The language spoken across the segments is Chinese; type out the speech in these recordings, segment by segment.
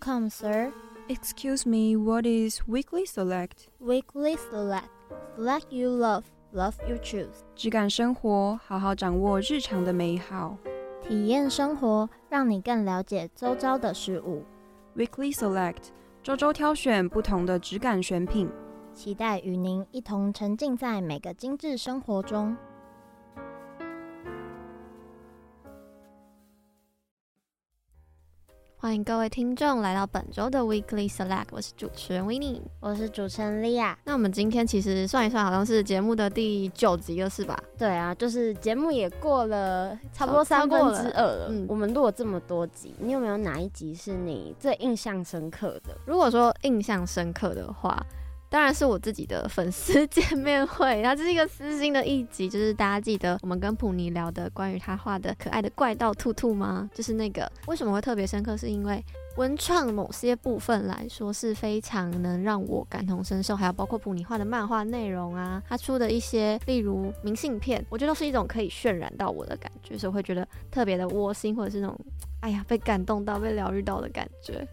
Welcome, sir. Excuse me, what is weekly select? Weekly select. Select you love, love you choose. 质感生活，好好掌握日常的美好。体验生活，让你更了解周遭的事物。Weekly select，周周挑选不同的质感选品，期待与您一同沉浸在每个精致生活中。欢迎各位听众来到本周的 Weekly Select，我是主持人 Winnie，我是主持人 Lia。那我们今天其实算一算，好像是节目的第九集了，是吧？对啊，就是节目也过了差不多三分之二了。嗯，我们录了这么多集，你有没有哪一集是你最印象深刻的？如果说印象深刻的话。当然是我自己的粉丝见面会，然后这是一个私心的一集，就是大家记得我们跟普尼聊的关于他画的可爱的怪盗兔兔吗？就是那个为什么会特别深刻，是因为文创某些部分来说是非常能让我感同身受，还有包括普尼画的漫画内容啊，他出的一些例如明信片，我觉得都是一种可以渲染到我的感觉，所以会觉得特别的窝心，或者是那种哎呀被感动到、被疗愈到的感觉。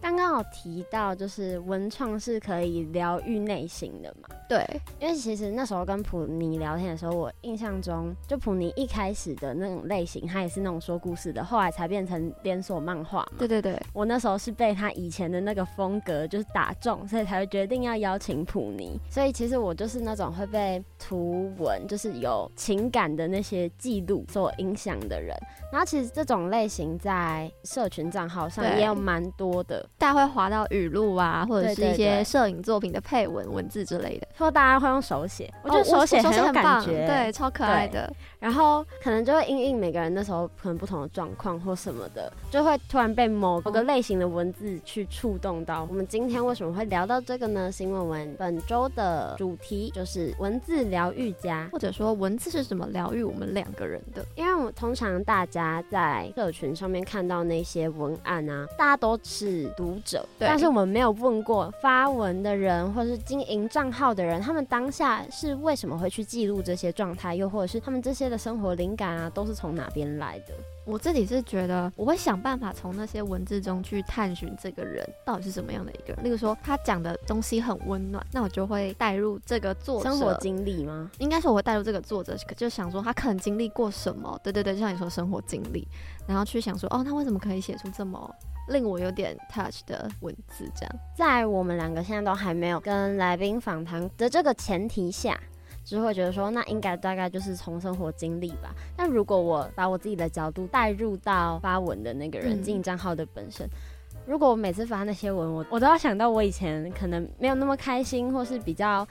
刚刚有提到，就是文创是可以疗愈内心的嘛？对，因为其实那时候跟普尼聊天的时候，我印象中就普尼一开始的那种类型，他也是那种说故事的，后来才变成连锁漫画嘛。对对对，我那时候是被他以前的那个风格就是打中，所以才会决定要邀请普尼。所以其实我就是那种会被图文，就是有情感的那些记录所影响的人。然后其实这种类型在社群账号上也有蛮多的。大家会滑到语录啊，或者是一些摄影作品的配文、文字之类的，或大家会用手写，我觉得手写很有感觉，对，超可爱的。然后可能就会因应每个人那时候可能不同的状况或什么的，就会突然被某个类型的文字去触动到。我们今天为什么会聊到这个呢？是因为我们本周的主题就是文字疗愈家，或者说文字是怎么疗愈我们两个人的？因为我通常大家在社群上面看到那些文案啊，大家都是读者，对，但是我们没有问过发文的人或是经营账号的人，他们当下是为什么会去记录这些状态，又或者是他们这些的生活灵感啊，都是从哪边来的？我自己是觉得，我会想办法从那些文字中去探寻这个人到底是什么样的一个人。例如说，他讲的东西很温暖，那我就会带入这个作者生活经历吗？应该是我会带入这个作者，就想说他可能经历过什么？对对对，就像你说生活经历，然后去想说，哦，他为什么可以写出这么令我有点 touch 的文字？这样，在我们两个现在都还没有跟来宾访谈的这个前提下。就会觉得说，那应该大概就是从生活经历吧。但如果我把我自己的角度带入到发文的那个人经营账号的本身，嗯，如果我每次发那些文，我我都要想到我以前可能没有那么开心，或是比较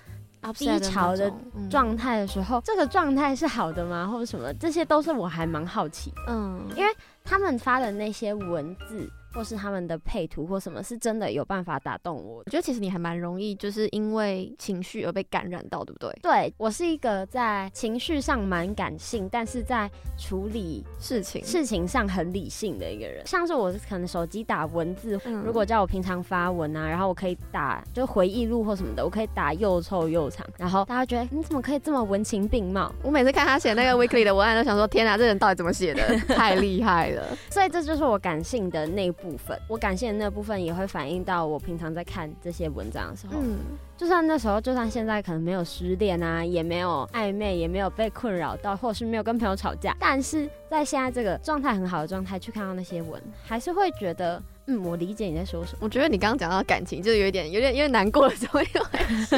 低潮的状态的时候，这个状态是好的吗？或者什么？这些都是我还蛮好奇的。嗯，因为他们发的那些文字。或是他们的配图或什么，是真的有办法打动我。我觉得其实你还蛮容易，就是因为情绪而被感染到，对不对？对，我是一个在情绪上蛮感性，但是在处理事情事情上很理性的一个人。像是我可能手机打文字，嗯，如果叫我平常发文啊，然后我可以打就回忆录或什么的，我可以打又臭又长，然后大家觉得你怎么可以这么文情并茂？我每次看他写那个 weekly 的文案，都想说天哪，这人到底怎么写的？太厉害了！所以这就是我感性的内部。部分，我感谢的那部分也会反映到我平常在看这些文章的时候，嗯，就算那时候，就算现在可能没有失恋啊，也没有暧昧，也没有被困扰到，或者是没有跟朋友吵架，但是在现在这个状态很好的状态去看到那些文，还是会觉得。嗯，我理解你在说什么。我觉得你刚刚讲到感情，就是有点、有点、有点难过的时候。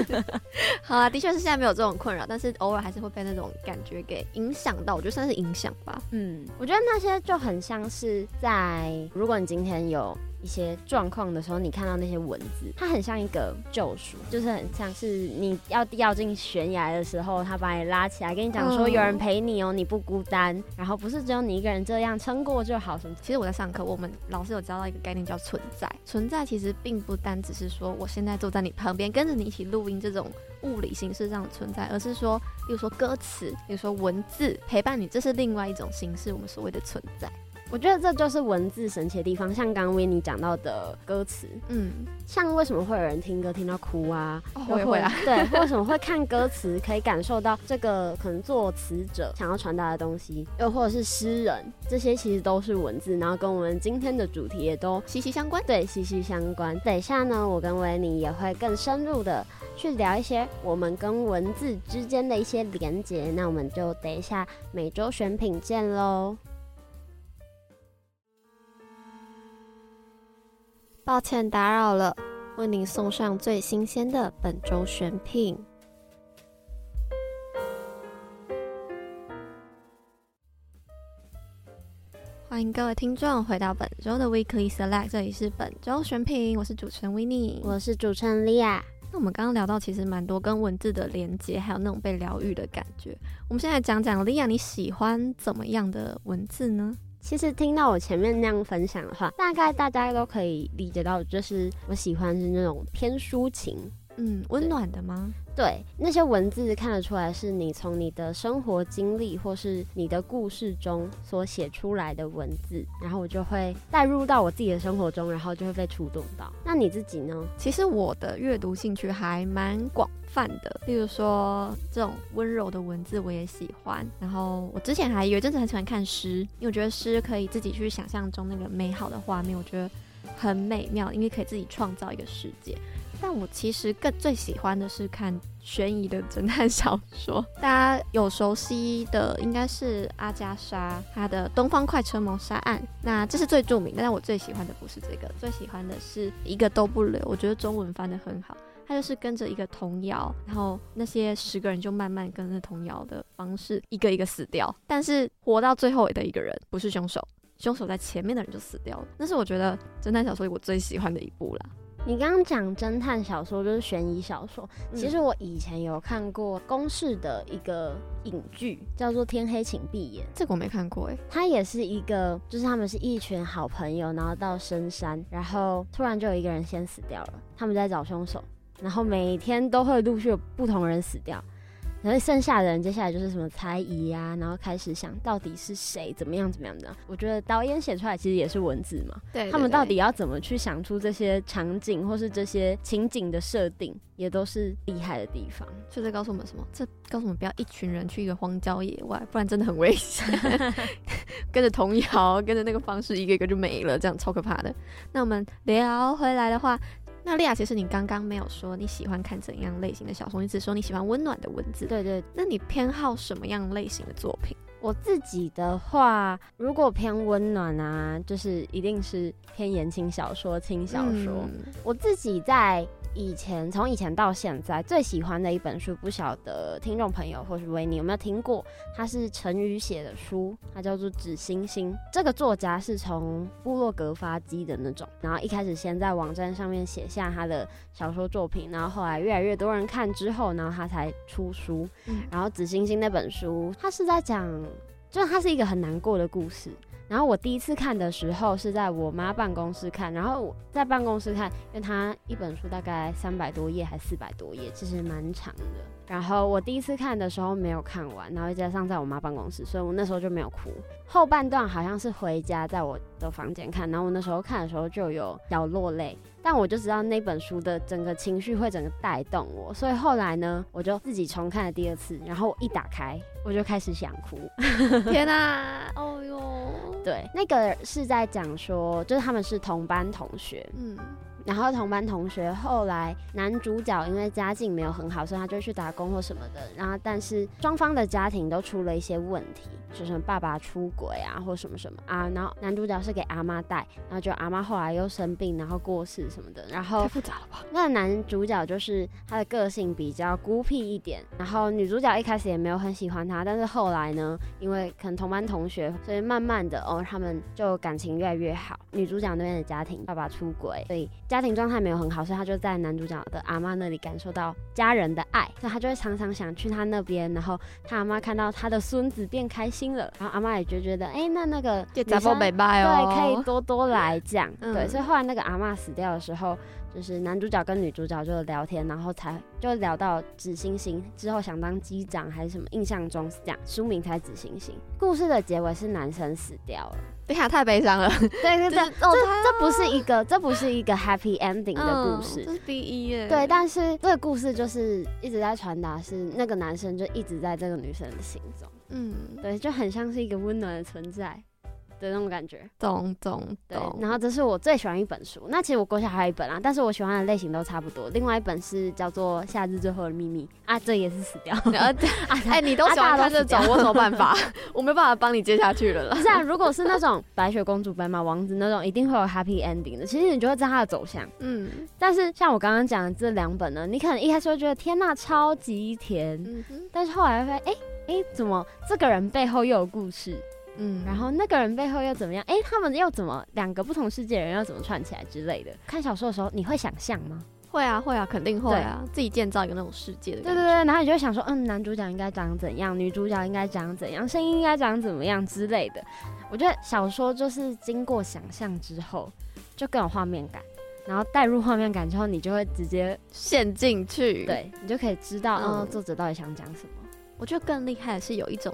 好啊，的确是现在没有这种困扰，但是偶尔还是会被那种感觉给影响到。我觉得算是影响吧。嗯，我觉得那些就很像是在，如果你今天有。一些状况的时候，你看到那些文字，它很像一个救赎，就是很像是你要掉进悬崖的时候，他把你拉起来，跟你讲说有人陪你哦，你不孤单，然后不是只有你一个人这样撑过就好什么。其实我在上课，我们老师有教到一个概念叫存在。存在其实并不单只是说我现在坐在你旁边，跟着你一起录音这种物理形式上的存在，而是说，比如说歌词，比如说文字陪伴你，这是另外一种形式，我们所谓的存在。我觉得这就是文字神奇的地方，像刚刚 Winnie 讲到的歌词，嗯，像为什么会有人听歌听到哭啊？哦，我也会啊。对，为什么会看歌词可以感受到这个可能作词者想要传达的东西，又或者是诗人，这些其实都是文字，然后跟我们今天的主题也都息息相关。对，息息相关。等一下呢，我跟 Winnie 也会更深入的去聊一些我们跟文字之间的一些连结。那我们就等一下每周选品见喽。抱歉打扰了，为您送上最新鲜的本周选品。欢迎各位听众回到本周的 Weekly Select，这里是本周选品，我是主持人 Winnie，我是主持人 Lia。那我们刚刚聊到其实蛮多跟文字的连接，还有那种被疗愈的感觉。我们现在讲讲 Lia，你喜欢怎么样的文字呢？其实听到我前面那样分享的话，大概大家都可以理解到，就是我喜欢是那种偏抒情，嗯，温暖的吗？对，那些文字看得出来是你从你的生活经历或是你的故事中所写出来的文字，然后我就会带入到我自己的生活中，然后就会被触动到。那你自己呢？其实我的阅读兴趣还蛮广泛的，例如说这种温柔的文字我也喜欢。然后我之前还有一阵子很喜欢看诗，因为我觉得诗可以自己去想象中那个美好的画面，我觉得很美妙，因为可以自己创造一个世界。但我其实更最喜欢的是看悬疑的侦探小说。大家有熟悉的，应该是阿加莎她的《东方快车谋杀案》，那这是最著名的。但我最喜欢的不是这个，最喜欢的是一个都不留。我觉得中文翻得很好，它就是跟着一个童谣，然后那些十个人就慢慢跟着童谣的方式一个一个死掉，但是活到最后的一个人不是凶手，凶手在前面的人就死掉了。那是我觉得侦探小说里我最喜欢的一部啦。你刚刚讲侦探小说就是悬疑小说，其实我以前有看过公式的一个影剧，叫做《天黑请闭眼》，这个我没看过哎。它也是一个，就是他们是一群好朋友，然后到深山，然后突然就有一个人先死掉了，他们在找凶手，然后每天都会陆续有不同人死掉。然后剩下的人，接下来就是什么猜疑啊，然后开始想到底是谁，怎么样怎么样的。我觉得导演写出来其实也是文字嘛，对，对，对，他们到底要怎么去想出这些场景或是这些情景的设定，也都是厉害的地方。就在告诉我们什么？这告诉我们不要一群人去一个荒郊野外，不然真的很危险。跟着童谣，跟着那个方式，一个一个就没了，这样超可怕的。那我们聊回来的话。那莉亚，其实你刚刚没有说你喜欢看怎样类型的小说，你只说你喜欢温暖的文字。对对，那你偏好什么样类型的作品？我自己的话，如果偏温暖啊，就是一定是偏言情小说、轻小说。嗯、我自己在。以前从以前到现在最喜欢的一本书，不晓得听众朋友或是 Winnie 有没有听过？它是陈宇写的书，它叫做《纸星星》。这个作家是从部落格发迹的那种，然后一开始先在网站上面写下他的小说作品，然后后来越来越多人看之后，然后他才出书。然后《纸星星》那本书，它是在讲，就是它是一个很难过的故事。然后我第一次看的时候是在我妈办公室看，然后我在办公室看，因为它一本书大概三百多页还四百多页，其实蛮长的。然后我第一次看的时候没有看完，然后加上在我妈办公室，所以我那时候就没有哭。后半段好像是回家在我的房间看，然后我那时候看的时候就有要落泪。但我就知道那本书的整个情绪会整个带动我，所以后来呢，我就自己重看了第二次，然后我一打开，我就开始想哭。天哪，哦哟，对，那个是在讲说，就是他们是同班同学，嗯。然后同班同学，后来男主角因为家境没有很好，所以他就去打工或什么的。然后但是双方的家庭都出了一些问题，就是爸爸出轨啊，或什么什么啊。然后男主角是给阿妈带，然后就阿妈后来又生病，然后过世什么的。然后太复杂了吧？那男主角就是他的个性比较孤僻一点，然后女主角一开始也没有很喜欢他，但是后来呢，因为可能同班同学，所以慢慢的哦，他们就感情越来越好。女主角那边的家庭，爸爸出轨，所以。家庭状态没有很好，所以他就在男主角的阿妈那里感受到家人的爱，所以他就会常常想去他那边。然后他阿妈看到他的孙子变开心了，然后阿妈也就觉得，哎、欸，那那个女生对，可以多多来这样。嗯、对，所以后来那个阿妈死掉的时候，就是男主角跟女主角就聊天，然后才就聊到紫星星之后想当机长还是什么，印象中是这样，书名才紫星星。故事的结尾是男生死掉了，太悲伤了。对 对对，这这不是一个这不是一个 happy ending 的故事，嗯、这是第一耶。对，但是这个故事就是一直在传达，是那个男生就一直在这个女生的心中，嗯，对，就很像是一个温暖的存在。的那种感觉，懂懂对。然后这是我最喜欢一本书。那其实我国小还有一本啊，但是我喜欢的类型都差不多。另外一本是叫做《夏日最后的秘密》啊，这也是死掉。哎、欸，你都喜欢看这种，我有什么办法？我没办法帮你接下去了啦。不是啊，如果是那种白雪公主、白马王子那种，一定会有 happy ending 的。其实你就会知道它的走向。嗯。但是像我刚刚讲的这两本呢，你可能一开始会觉得天呐，超级甜。嗯哼。但是后来会发现，哎、欸、哎、欸，怎么这个人背后又有故事？嗯，然后那个人背后又怎么样？哎，他们又怎么两个不同世界的人要怎么串起来之类的？看小说的时候，你会想象吗？会啊，会啊，肯定会啊，自己建造一个那种世界的。对对对，然后你就会想说，嗯，男主角应该长怎样，女主角应该长怎样，声音应该长怎么样之类的。我觉得小说就是经过想象之后，就更有画面感，然后带入画面感之后，你就会直接陷进去，对，你就可以知道，嗯，作者到底想讲什么。我觉得更厉害的是有一种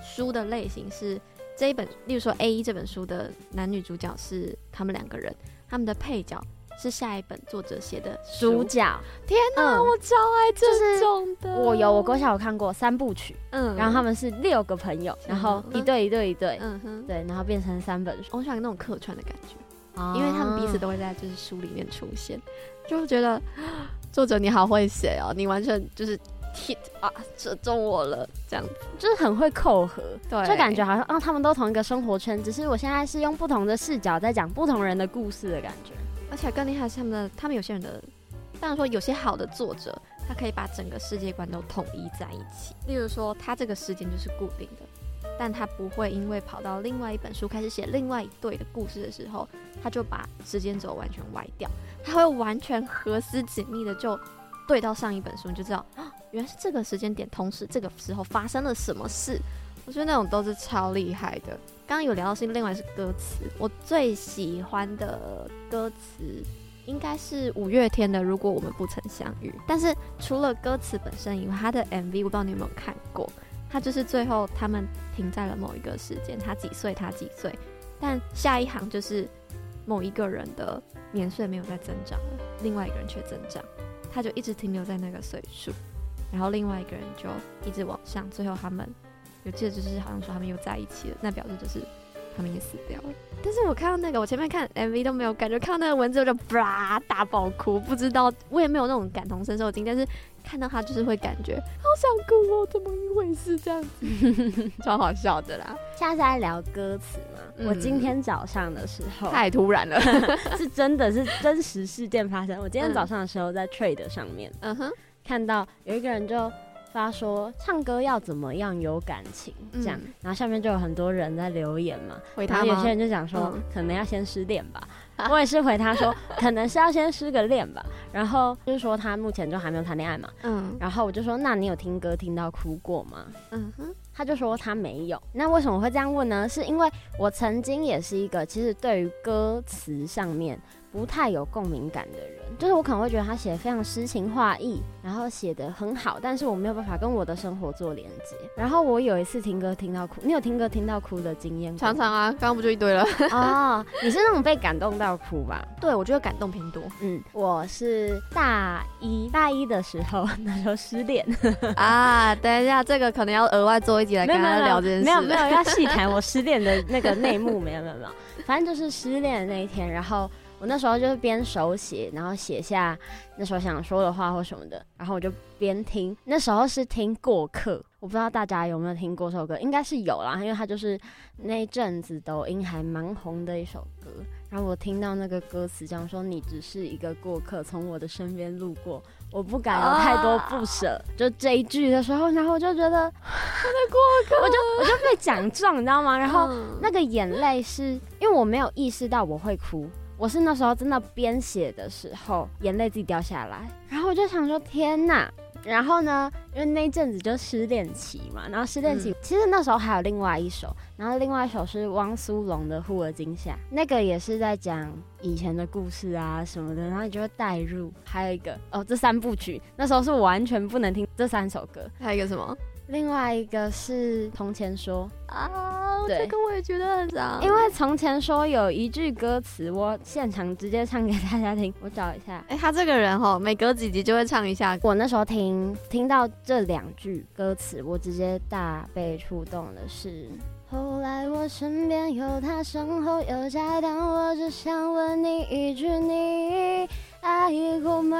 书的类型是。这一本，例如说《A 一》这本书的男女主角是他们两个人，他们的配角是下一本作者写的主角。天哪，嗯、我超爱这种的。就是、我有，我国小有看过三部曲，嗯，然后他们是六个朋友，然后一对一对一对，嗯哼，对，然后变成三本书。我喜欢那种客串的感觉，啊、因为他们彼此都会在就是书里面出现，就觉得 作者你好会写哦，你完全就是。Hit 啊，射中我了，这样子就是很会扣合，对，就感觉好像啊，他们都同一个生活圈，只是我现在是用不同的视角在讲不同人的故事的感觉。而且更厉害是他们的，他们有些人的，当然说有些好的作者，他可以把整个世界观都统一在一起。例如说，他这个时间就是固定的，但他不会因为跑到另外一本书开始写另外一对的故事的时候，他就把时间轴完全歪掉，他会完全合丝紧密的就对到上一本书，你就知道啊。原来是这个时间点，同时这个时候发生了什么事？我觉得那种都是超厉害的。刚刚有聊到是另外是歌词，我最喜欢的歌词应该是五月天的《如果我们不曾相遇》。但是除了歌词本身以外，他的 MV 我不知道你有没有看过？他就是最后他们停在了某一个时间，他几岁，他几岁，但下一行就是某一个人的年岁没有再增长了，另外一个人却增长，他就一直停留在那个岁数。然后另外一个人就一直往上，最后他们有记得就是好像说他们又在一起了，那表示就是他们也死掉了。但是我看到那个，我前面看 MV 都没有感觉，看到那个文字我就啪大爆哭，不知道我也没有那种感同身受的经历，但是看到他就是会感觉好想哭哦，怎么一回事这样子，超好笑的啦。现在是在聊歌词嘛？嗯、我今天早上的时候太突然了，是真的是真实事件发生。我今天早上的时候在 Trade 上面，嗯哼。看到有一个人就发说，唱歌要怎么样有感情这样，嗯、然后下面就有很多人在留言嘛，回他有些人就讲说，嗯、可能要先失恋吧，啊、我也是回他说，可能是要先失个恋吧，然后就是说他目前就还没有谈恋爱嘛，嗯，然后我就说，那你有听歌听到哭过吗？嗯哼，他就说他没有，那为什么会这样问呢？是因为我曾经也是一个其实对于歌词上面不太有共鸣感的人。就是我可能会觉得他写的非常诗情画意，然后写的很好，但是我没有办法跟我的生活做连接。然后我有一次听歌听到哭，你有听歌听到哭的经验吗？常常啊，刚刚不就一堆了？哦，你是那种被感动到哭吧？对，我觉得感动偏多。嗯，我是大一大一的时候，那时候失恋啊。等一下，这个可能要额外做一集来跟大家聊这件事。没有没有，没有要细谈我失恋的那个内幕，没有没有没有，反正就是失恋的那一天，然后。我那时候就是边手写，然后写下那时候想说的话或什么的，然后我就边听。那时候是听过客，我不知道大家有没有听过这首歌，应该是有啦，因为它就是那一阵子抖音还蛮红的一首歌。然后我听到那个歌词讲说：“你只是一个过客，从我的身边路过，我不敢有太多不舍。啊”就这一句的时候，然后我就觉得我的过客，我就我就被讲中，你知道吗？然后那个眼泪是因为我没有意识到我会哭。我是那时候真的边写的时候，眼泪自己掉下来，然后我就想说：天哪，然后呢，因为那阵子就失恋期嘛，然后失恋期、其实那时候还有另外一首，然后另外一首是汪苏泷的《忽而今夏》，那个也是在讲以前的故事啊什么的，然后你就会带入。还有一个哦，这三部曲那时候是完全不能听这三首歌。还有一个什么？另外一个是《从前说》啊，这个我也觉得很长。因为《从前说》有一句歌词，我现场直接唱给大家听。我找一下，哎、欸，他这个人哦，每隔几集就会唱一下。我那时候听听到这两句歌词，我直接大被触动的是。后来我身边有他，身后有家，但我只想问你一句：你爱过吗？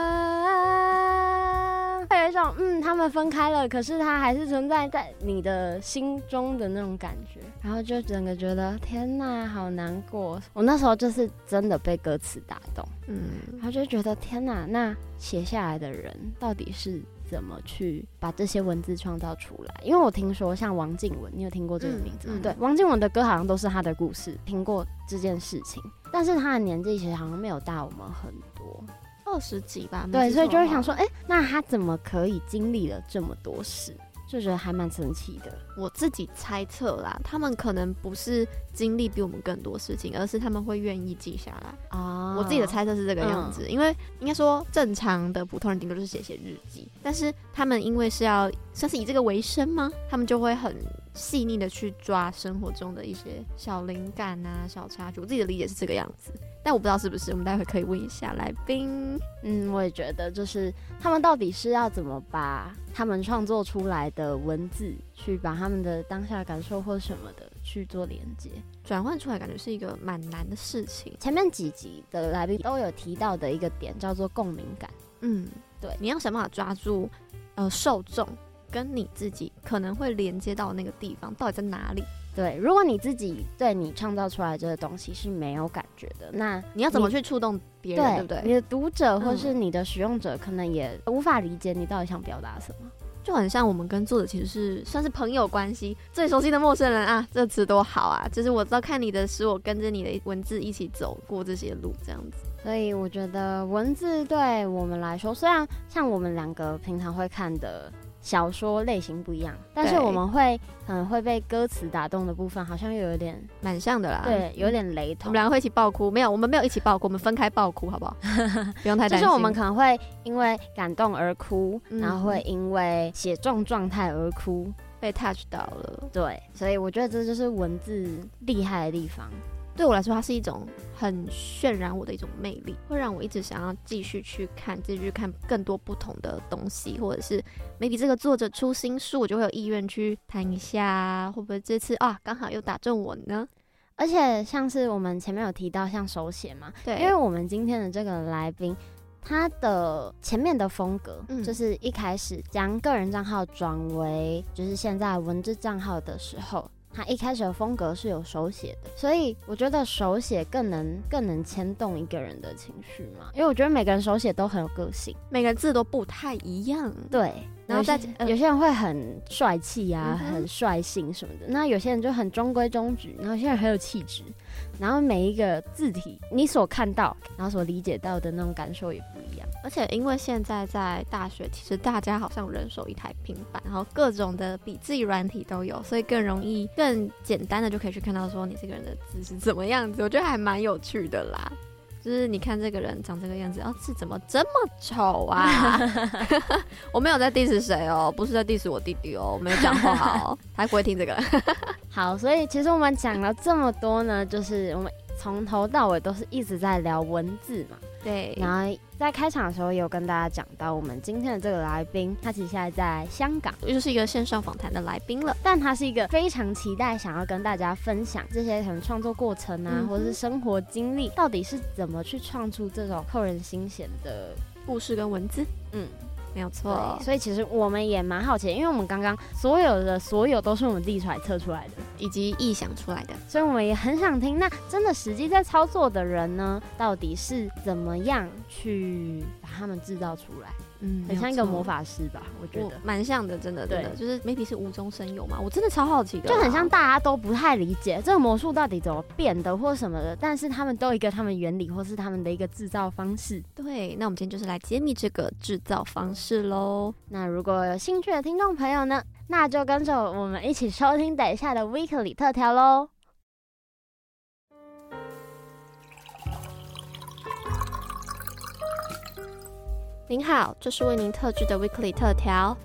会有一种嗯，他们分开了，可是他还是存在在你的心中的那种感觉，然后就整个觉得天哪，好难过。我那时候就是真的被歌词打动，嗯，然后就觉得天哪，那写下来的人到底是怎么去把这些文字创造出来？因为我听说像王靖雯，你有听过这个名字吗？嗯嗯、对，王靖雯的歌好像都是他的故事，听过这件事情，但是他的年纪其实好像没有大我们很多。二十几吧，对，所以就会想说，哎、欸，那他怎么可以经历了这么多事？就觉得还蛮神奇的。我自己猜测啦，他们可能不是经历比我们更多事情，而是他们会愿意记下来。啊、oh，我自己的猜测是这个样子，嗯、因为应该说正常的普通人顶多就是写写日记，但是他们因为是要算是以这个为生吗？他们就会很细腻的去抓生活中的一些小灵感啊、小插曲。我自己的理解是这个样子。但我不知道是不是，我们待会可以问一下来宾。嗯，我也觉得，就是他们到底是要怎么把他们创作出来的文字，去把他们的当下感受或什么的去做连接，转换出来，感觉是一个蛮难的事情。前面几集的来宾都有提到的一个点叫做共鸣感。嗯，对，你要想办法抓住呃受众跟你自己可能会连接到那个地方到底在哪里。对，如果你自己对你创造出来这个东西是没有感觉的，那你要怎么去触动别人，对，对不对？你的读者或是你的使用者可能也无法理解你到底想表达什么，就很像我们跟作者其实是算是朋友关系，最熟悉的陌生人啊，这词多好啊！就是我知道看你的诗，我跟着你的文字一起走过这些路，这样子。所以我觉得文字对我们来说，虽然像我们两个平常会看的。小说类型不一样，但是我们会可能会被歌词打动的部分，好像又有点蛮像的啦。对，有点雷同。我们两个会一起爆哭？没有，我们没有一起爆哭，我们分开爆哭，好不好？不用太担心。就是我们可能会因为感动而哭，嗯、然后会因为写中状态而哭，被 touch 到了。对，所以我觉得这就是文字厉害的地方。对我来说，它是一种很渲染我的一种魅力，会让我一直想要继续去看，继续去看更多不同的东西，或者是 maybe 这个作者出新书，我就会有意愿去谈一下，会不会这次啊刚好又打中我呢？而且像是我们前面有提到像手写嘛，对，因为我们今天的这个来宾，他的前面的风格，嗯，就是一开始将个人账号转为就是现在文字账号的时候。他一开始的风格是有手写的，所以我觉得手写更能更能牵动一个人的情绪嘛。因为我觉得每个人手写都很有个性，每个字都不太一样。对，然后在有，有些人会很帅气啊，嗯、很率性什么的，那有些人就很中规中矩，然后有些人很有气质。然后每一个字体，你所看到，然后所理解到的那种感受也不一样。而且因为现在在大学，其实大家好像人手一台平板，然后各种的笔记软体都有，所以更容易、更简单的就可以去看到说你这个人的字是怎么样子。我觉得还蛮有趣的啦。就是你看这个人长这个样子，哦，字怎么这么丑啊？我没有在 diss 谁哦，不是在 diss 我弟弟哦，我没有讲话哦，他不会听这个。好，所以其实我们讲了这么多呢，就是我们从头到尾都是一直在聊文字嘛。对，然后在开场的时候有跟大家讲到，我们今天的这个来宾，他其实现在在香港，又是一个线上访谈的来宾了。但他是一个非常期待想要跟大家分享这些可能创作过程啊，嗯、或者是生活经历，到底是怎么去创出这种扣人心弦的故事跟文字。嗯。没有错，所以其实我们也蛮好奇，因为我们刚刚所有的所有都是我们自己揣测出来的，以及臆想出来的，所以我们也很想听，那真的实际在操作的人呢，到底是怎么样去把他们制造出来？嗯，很像一个魔法师吧，我觉得蛮像的，真的，真的，就是 maybe 是无中生有嘛，我真的超好奇的，就很像大家都不太理解这个魔术到底怎么变的或什么的，但是他们都有一个他们原理或是他们的一个制造方式。对，那我们今天就是来揭秘这个制造方式。式喽。那如果有兴趣的听众朋友呢，那就跟着我们一起收听等一下的 Weekly 特调喽。您好，这是为您特制的 Weekly 特调。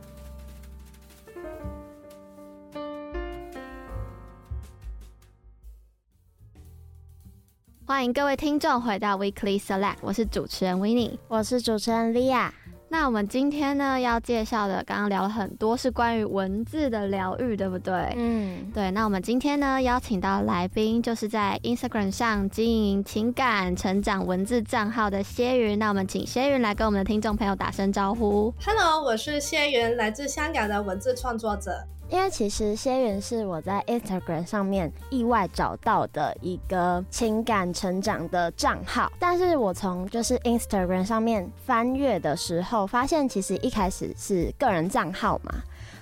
欢迎各位听众回到 Weekly Select，我是主持人 Winnie，我是主持人 Lia。那我们今天呢要介绍的，刚刚聊了很多是关于文字的疗愈，对不对？嗯，对。那我们今天呢邀请到来宾，就是在 Instagram 上经营情感成长文字账号的谢云。那我们请谢云来跟我们的听众朋友打声招呼。Hello，我是谢云，来自香港的文字创作者。因为其实歇云是我在 Instagram 上面意外找到的一个情感成长的账号，但是我从就是 Instagram 上面翻阅的时候，发现其实一开始是个人账号嘛。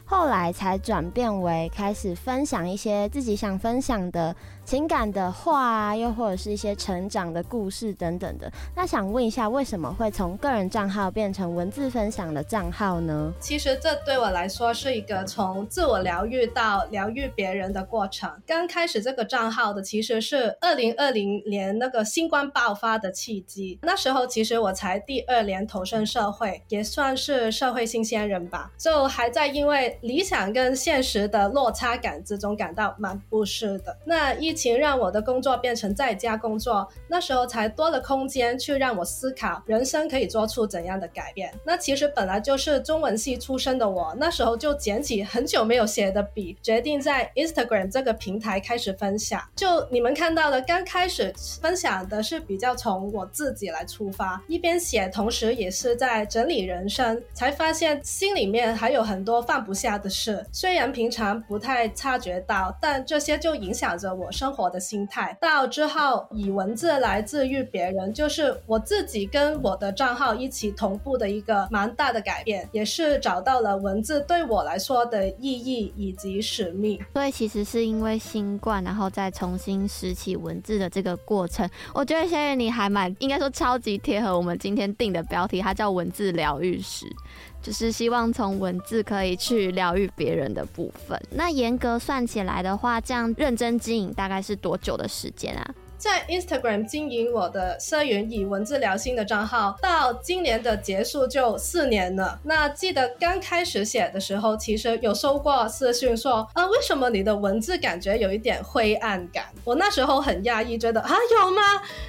后来才转变为开始分享一些自己想分享的情感的话啊，又或者是一些成长的故事等等的。那想问一下，为什么会从个人账号变成文字分享的账号呢？其实这对我来说是一个从自我疗愈到疗愈别人的过程。刚开始这个账号的其实是二零二零年那个新冠爆发的契机。那时候其实我才第二年投身社会，也算是社会新鲜人吧，就还在因为。理想跟现实的落差感之中感到蛮不适的。那疫情让我的工作变成在家工作，那时候才多了空间去让我思考人生可以做出怎样的改变。那其实本来就是中文系出身的我，那时候就捡起很久没有写的笔，决定在 Instagram 这个平台开始分享。就你们看到的，刚开始分享的是比较从我自己来出发，一边写，同时也是在整理人生，才发现心里面还有很多放不下的事，虽然平常不太察觉到，但这些就影响着我生活的心态。到之后以文字来治愈别人，就是我自己跟我的账号一起同步的一个蛮大的改变，也是找到了文字对我来说的意义以及使命。所以其实是因为新冠，然后再重新拾起文字的这个过程，我觉得现在你还蛮应该说超级贴合我们今天定的标题，它叫文字疗愈师。就是希望从文字可以去疗愈别人的部分。那严格算起来的话，这样认真经营大概是多久的时间啊？在 Instagram 经营我的“社员以文字疗心”的账号，到今年的结束就四年了。那记得刚开始写的时候，其实有收过私讯说：“啊，为什么你的文字感觉有一点灰暗感？”我那时候很讶异，觉得啊，有吗？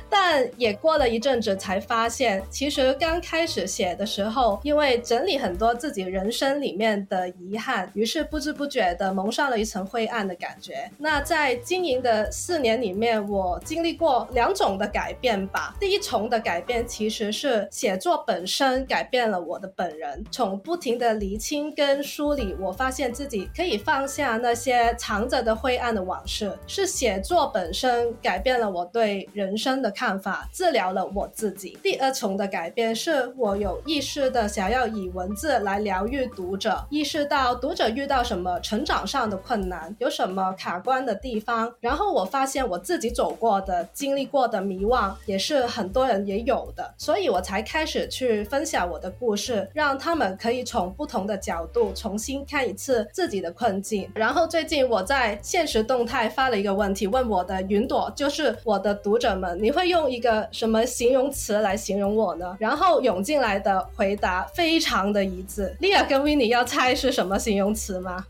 但也过了一阵子才发现，其实刚开始写的时候，因为整理很多自己人生里面的遗憾，于是不知不觉的蒙上了一层灰暗的感觉。那在经营的四年里面，我经经历过两种的改变吧。第一重的改变其实是写作本身改变了我的本人，从不停的厘清跟梳理，我发现自己可以放下那些藏着的灰暗的往事。是写作本身改变了我对人生的看法，治疗了我自己。第二重的改变是我有意识的想要以文字来疗愈读者，意识到读者遇到什么成长上的困难，有什么卡关的地方，然后我发现我自己走过的。经历过的迷惘也是很多人也有的，所以我才开始去分享我的故事，让他们可以从不同的角度重新看一次自己的困境。然后最近我在现实动态发了一个问题，问我的云朵，就是我的读者们，你会用一个什么形容词来形容我呢？然后涌进来的回答非常的一致。莉亚跟 Winnie 要猜是什么形容词吗？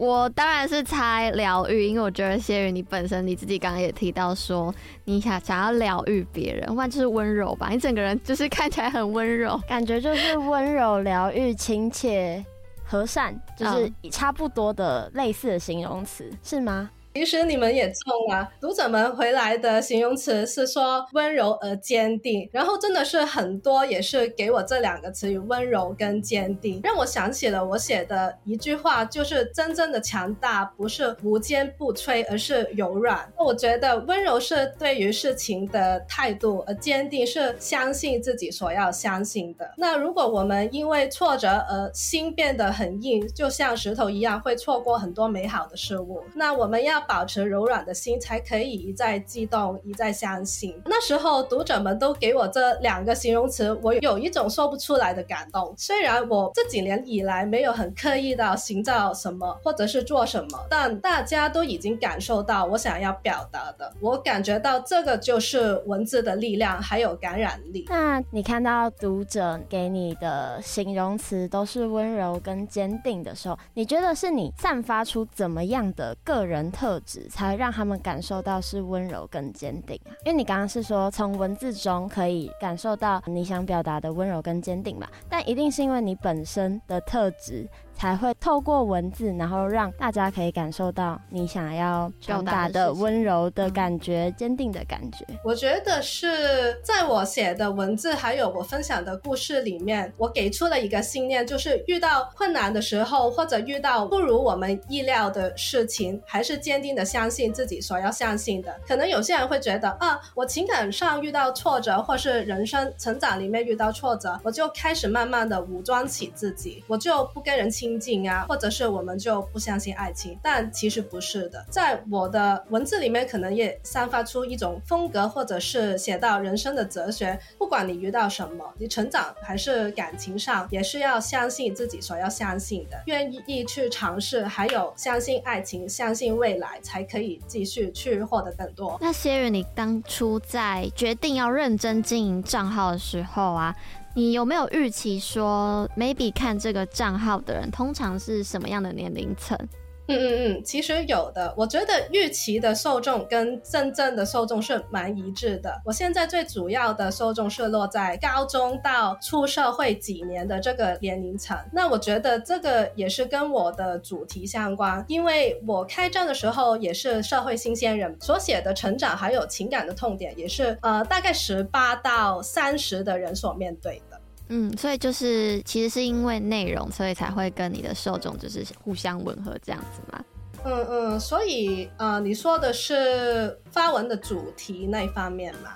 我当然是猜疗愈，因为我觉得谢宇你本身你自己刚刚也提到说，你想想要疗愈别人，或者就是温柔吧，你整个人就是看起来很温柔，感觉就是温柔、疗愈、亲切、和善，就是差不多的类似的形容词，是吗？其实你们也中了，读者们回来的形容词是说温柔而坚定，然后真的是很多也是给我这两个词语温柔跟坚定，让我想起了我写的一句话，就是真正的强大不是无坚不摧，而是柔软。那我觉得温柔是对于事情的态度，而坚定是相信自己所要相信的。那如果我们因为挫折而心变得很硬，就像石头一样，会错过很多美好的事物。那我们要。要保持柔软的心，才可以一再激动，一再相信。那时候读者们都给我这两个形容词，我有一种说不出来的感动。虽然我这几年以来没有很刻意的寻找什么，或者是做什么，但大家都已经感受到我想要表达的。我感觉到这个就是文字的力量，还有感染力。那你看到读者给你的形容词都是温柔跟坚定的时候，你觉得是你散发出怎么样的个人特质，才让他们感受到是温柔跟坚定啊？因为你刚刚是说从文字中可以感受到你想表达的温柔跟坚定嘛，但一定是因为你本身的特质。才会透过文字，然后让大家可以感受到你想要传达的温柔的感觉、坚定的感觉。我觉得是在我写的文字，还有我分享的故事里面，我给出了一个信念，就是遇到困难的时候，或者遇到不如我们意料的事情，还是坚定的相信自己所要相信的。可能有些人会觉得啊，我情感上遇到挫折，或是人生成长里面遇到挫折，我就开始慢慢的武装起自己，我就不跟人亲。亲近啊，或者是我们就不相信爱情，但其实不是的。在我的文字里面，可能也散发出一种风格，或者是写到人生的哲学。不管你遇到什么，你成长还是感情上，也是要相信自己所要相信的，愿意去尝试，还有相信爱情，相信未来，才可以继续去获得更多。那谢宇，你当初在决定要认真经营账号的时候啊，你有没有预期说，maybe 看这个账号的人通常是什么样的年龄层？嗯嗯嗯，其实有的，我觉得预期的受众跟真正的受众是蛮一致的。我现在最主要的受众是落在高中到出社会几年的这个年龄层。那我觉得这个也是跟我的主题相关，因为我开账的时候也是社会新鲜人，所写的成长还有情感的痛点也是呃大概十八到三十的人所面对。嗯，所以就是其实是因为内容，所以才会跟你的受众就是互相吻合这样子嘛。嗯嗯，所以呃，你说的是发文的主题那一方面嘛？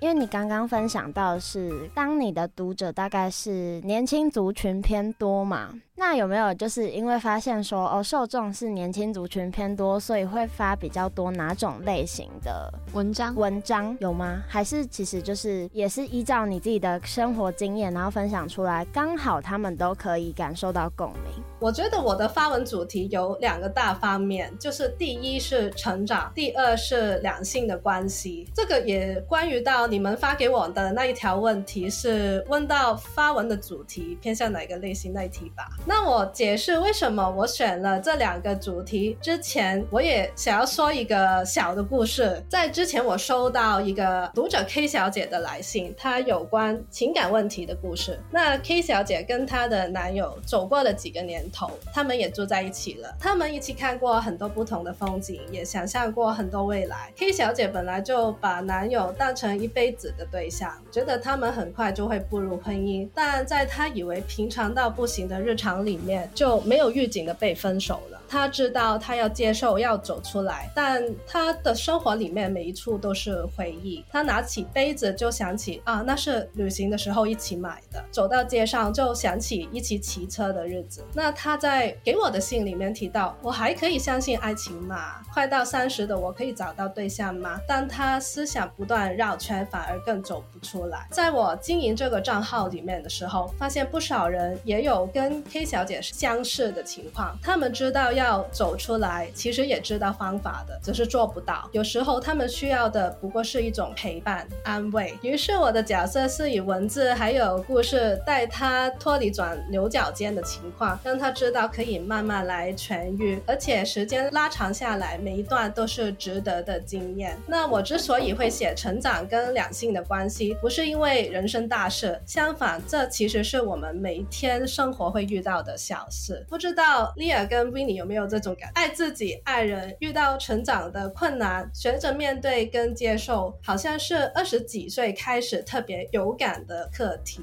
因为你刚刚分享到的是，当你的读者大概是年轻族群偏多嘛？那有没有就是因为发现说哦，受众是年轻族群偏多，所以会发比较多哪种类型的文章？文章有吗？还是其实就是也是依照你自己的生活经验，然后分享出来，刚好他们都可以感受到共鸣？我觉得我的发文主题有两个大方面，就是第一是成长，第二是两性的关系。这个也关于到你们发给我的那一条问题，是问到发文的主题偏向哪个类型那一题吧。那我解释为什么我选了这两个主题之前，我也想要说一个小的故事。在之前，我收到一个读者 K 小姐的来信，她有关情感问题的故事。那 K 小姐跟她的男友走过了几个年头，他们也住在一起了，他们一起看过很多不同的风景，也想象过很多未来。K 小姐本来就把男友当成一辈子的对象，觉得他们很快就会步入婚姻，但在她以为平常到不行的日常。里面就没有预警的被分手了。他知道他要接受，要走出来，但他的生活里面每一处都是回忆。他拿起杯子就想起啊，那是旅行的时候一起买的。走到街上就想起一起骑车的日子。那他在给我的信里面提到，我还可以相信爱情吗？快到三十的我可以找到对象吗？但他思想不断绕圈，反而更走不出来。在我经营这个账号里面的时候，发现不少人也有跟 K 小姐相似的情况，他们知道。要走出来，其实也知道方法的，只是做不到。有时候他们需要的不过是一种陪伴、安慰。于是我的角色是以文字还有故事带他脱离转牛角尖的情况，让他知道可以慢慢来痊愈，而且时间拉长下来，每一段都是值得的经验。那我之所以会写成长跟两性的关系，不是因为人生大事，相反，这其实是我们每一天生活会遇到的小事。不知道莉尔跟 Winnie 有。没有这种感？爱自己、爱人，遇到成长的困难，学着面对跟接受，好像是二十几岁开始特别有感的课题。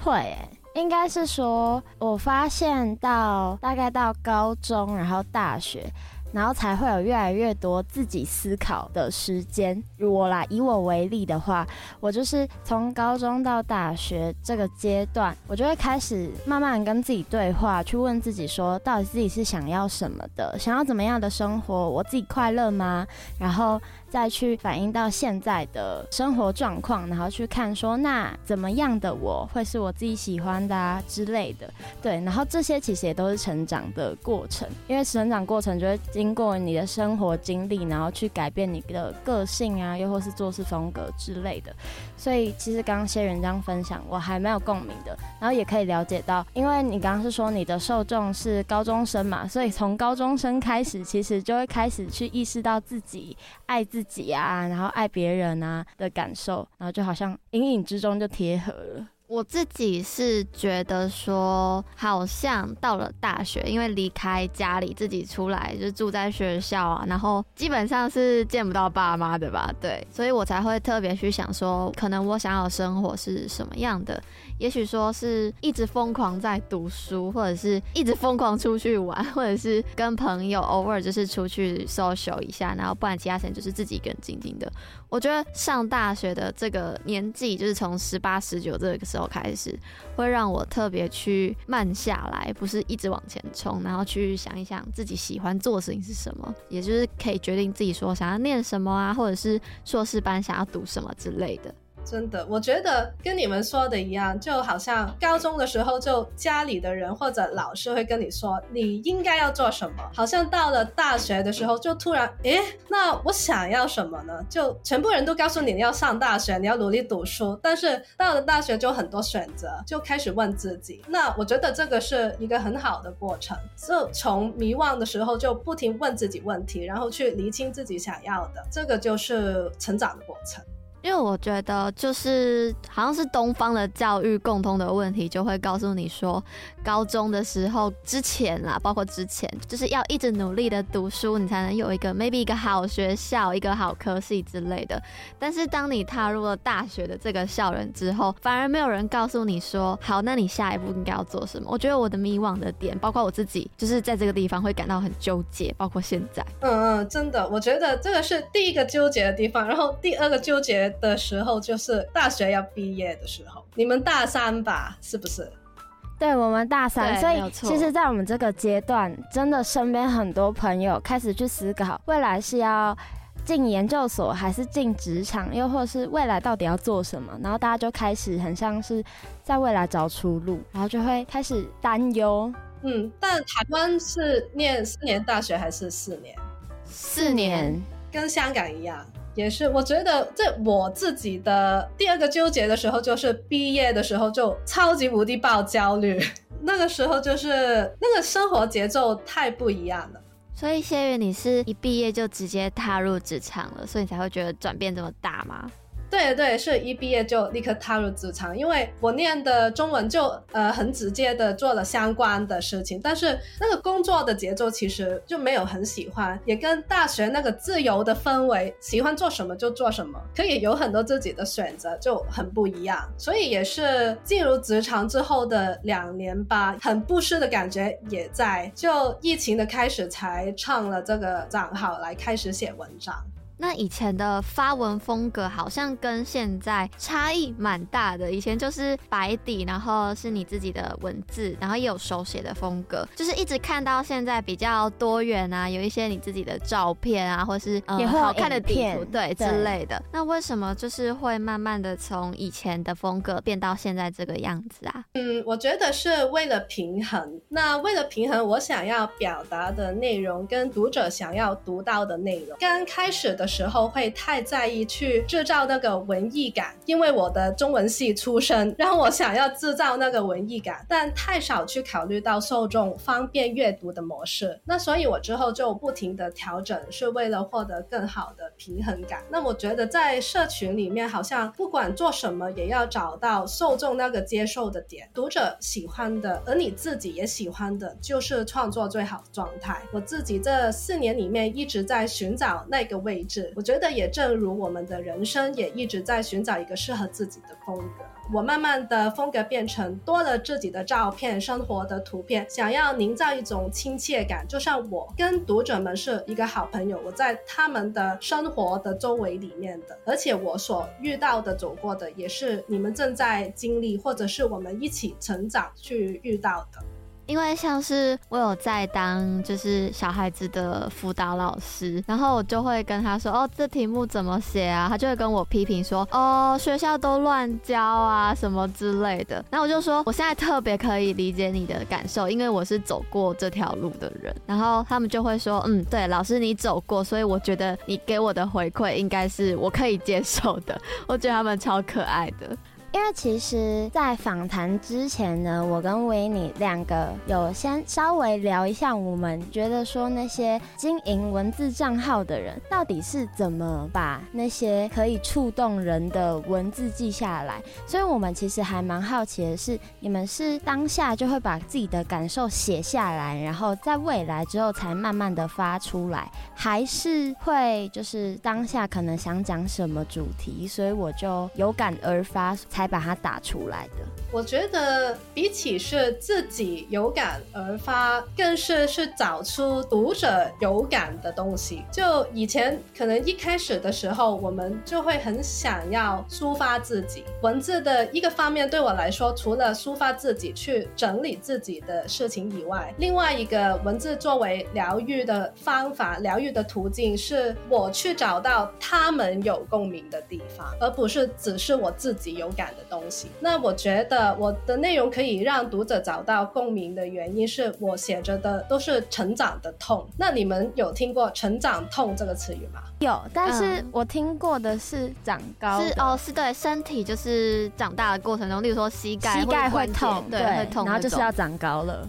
会欸，应该是说，我发现到大概到高中，然后大学。然后才会有越来越多自己思考的时间。如我来，以我为例的话，我就是从高中到大学这个阶段，我就会开始慢慢跟自己对话，去问自己说，到底自己是想要什么的，想要怎么样的生活，我自己快乐吗？然后。再去反映到现在的生活状况，然后去看说，那怎么样的我会是我自己喜欢的啊之类的，对，然后这些其实也都是成长的过程，因为成长过程就会经过你的生活经历，然后去改变你的个性啊，又或是做事风格之类的。所以其实刚刚谢元章分享，我还蛮有共鸣的，然后也可以了解到，因为你刚刚是说你的受众是高中生嘛，所以从高中生开始，其实就会开始去意识到自己爱自己啊，然后爱别人啊的感受，然后就好像隐隐之中就贴合了。我自己是觉得说，好像到了大学，因为离开家里，自己出来就住在学校啊，然后基本上是见不到爸妈的吧，对，所以我才会特别去想说，可能我想要的生活是什么样的。也许说是一直疯狂在读书，或者是一直疯狂出去玩，或者是跟朋友偶尔就是出去 social 一下，然后不然其他时间就是自己一个人静静的。我觉得上大学的这个年纪，就是从十八、十九这个时候开始，会让我特别去慢下来，不是一直往前冲，然后去想一想自己喜欢做的事情是什么，也就是可以决定自己说想要念什么啊，或者是硕士班想要读什么之类的。真的，我觉得跟你们说的一样，就好像高中的时候，就家里的人或者老师会跟你说你应该要做什么，好像到了大学的时候，就突然，诶，那我想要什么呢？就全部人都告诉你你要上大学，你要努力读书，但是到了大学就很多选择，就开始问自己。那我觉得这个是一个很好的过程，就从迷惘的时候就不停问自己问题，然后去厘清自己想要的，这个就是成长的过程。因为我觉得，就是好像是东方的教育共通的问题，就会告诉你说，高中的时候之前啦，包括之前，就是要一直努力的读书，你才能有一个 maybe 一个好学校、一个好科系之类的。但是当你踏入了大学的这个校园之后，反而没有人告诉你说，好，那你下一步应该要做什么？我觉得我的迷惘的点，包括我自己，就是在这个地方会感到很纠结，包括现在。嗯嗯，真的，我觉得这个是第一个纠结的地方，然后第二个纠结。的时候就是大学要毕业的时候，你们大三吧？是不是？对，我们大三，所以其实，在我们这个阶段，真的身边很多朋友开始去思考，未来是要进研究所，还是进职场，又或是未来到底要做什么？然后大家就开始很像是在未来找出路，然后就会开始担忧。嗯，但台湾是念四年大学还是四年？四年，跟香港一样。也是，我觉得在我自己的第二个纠结的时候，就是毕业的时候就超级无敌爆焦虑。那个时候就是那个生活节奏太不一样了。所以谢月，你是一毕业就直接踏入职场了，所以才会觉得转变这么大吗？对对，是一毕业就立刻踏入职场，因为我念的中文就呃很直接的做了相关的事情，但是那个工作的节奏其实就没有很喜欢，也跟大学那个自由的氛围，喜欢做什么就做什么，可以有很多自己的选择，就很不一样。所以也是进入职场之后的两年吧，很不适的感觉也在，就疫情的开始才创了这个账号来开始写文章。那以前的发文风格好像跟现在差异蛮大的。以前就是白底，然后是你自己的文字，然后也有手写的风格，就是一直看到现在比较多元啊，有一些你自己的照片啊，或是嗯好看的地图，对之类的。那为什么就是会慢慢的从以前的风格变到现在这个样子啊？嗯，我觉得是为了平衡。那为了平衡我想要表达的内容跟读者想要读到的内容，刚开始的时候会太在意去制造那个文艺感，因为我的中文系出身，然后我想要制造那个文艺感，但太少去考虑到受众方便阅读的模式。那所以我之后就不停的调整，是为了获得更好的平衡感。那我觉得在社群里面，好像不管做什么，也要找到受众那个接受的点，读者喜欢的，而你自己也喜欢的，就是创作最好的状态。我自己这四年里面一直在寻找那个位置。我觉得也正如我们的人生也一直在寻找一个适合自己的风格。我慢慢的风格变成多了自己的照片、生活的图片，想要营造一种亲切感，就像我跟读者们是一个好朋友，我在他们的生活的周围里面的，而且我所遇到的、走过的，也是你们正在经历，或者是我们一起成长去遇到的。因为像是我有在当就是小孩子的辅导老师，然后我就会跟他说，哦，这题目怎么写啊？他就会跟我批评说，哦，学校都乱教啊，什么之类的。然后我就说，我现在特别可以理解你的感受，因为我是走过这条路的人。然后他们就会说，嗯，对，老师你走过，所以我觉得你给我的回馈应该是我可以接受的。我觉得他们超可爱的。因为其实，在访谈之前呢，我跟维尼两个有先稍微聊一下，我们觉得说那些经营文字账号的人，到底是怎么把那些可以触动人的文字记下来。所以我们其实还蛮好奇的是，你们是当下就会把自己的感受写下来，然后在未来之后才慢慢的发出来，还是会就是当下可能想讲什么主题，所以我就有感而发。才把它打出来的。我觉得比起是自己有感而发，更是是找出读者有感的东西。就以前可能一开始的时候，我们就会很想要抒发自己。文字的一个方面对我来说，除了抒发自己、去整理自己的事情以外，另外一个文字作为疗愈的方法、疗愈的途径，是我去找到他们有共鸣的地方，而不是只是我自己有感的东西。那我觉得。我的内容可以让读者找到共鸣的原因是我写着的都是成长的痛。那你们有听过“成长痛”这个词语吗？有，但是我听过的是长高，是哦，是对身体就是长大的过程中，例如说膝盖，膝盖会痛，对，会痛，然后就是要长高了。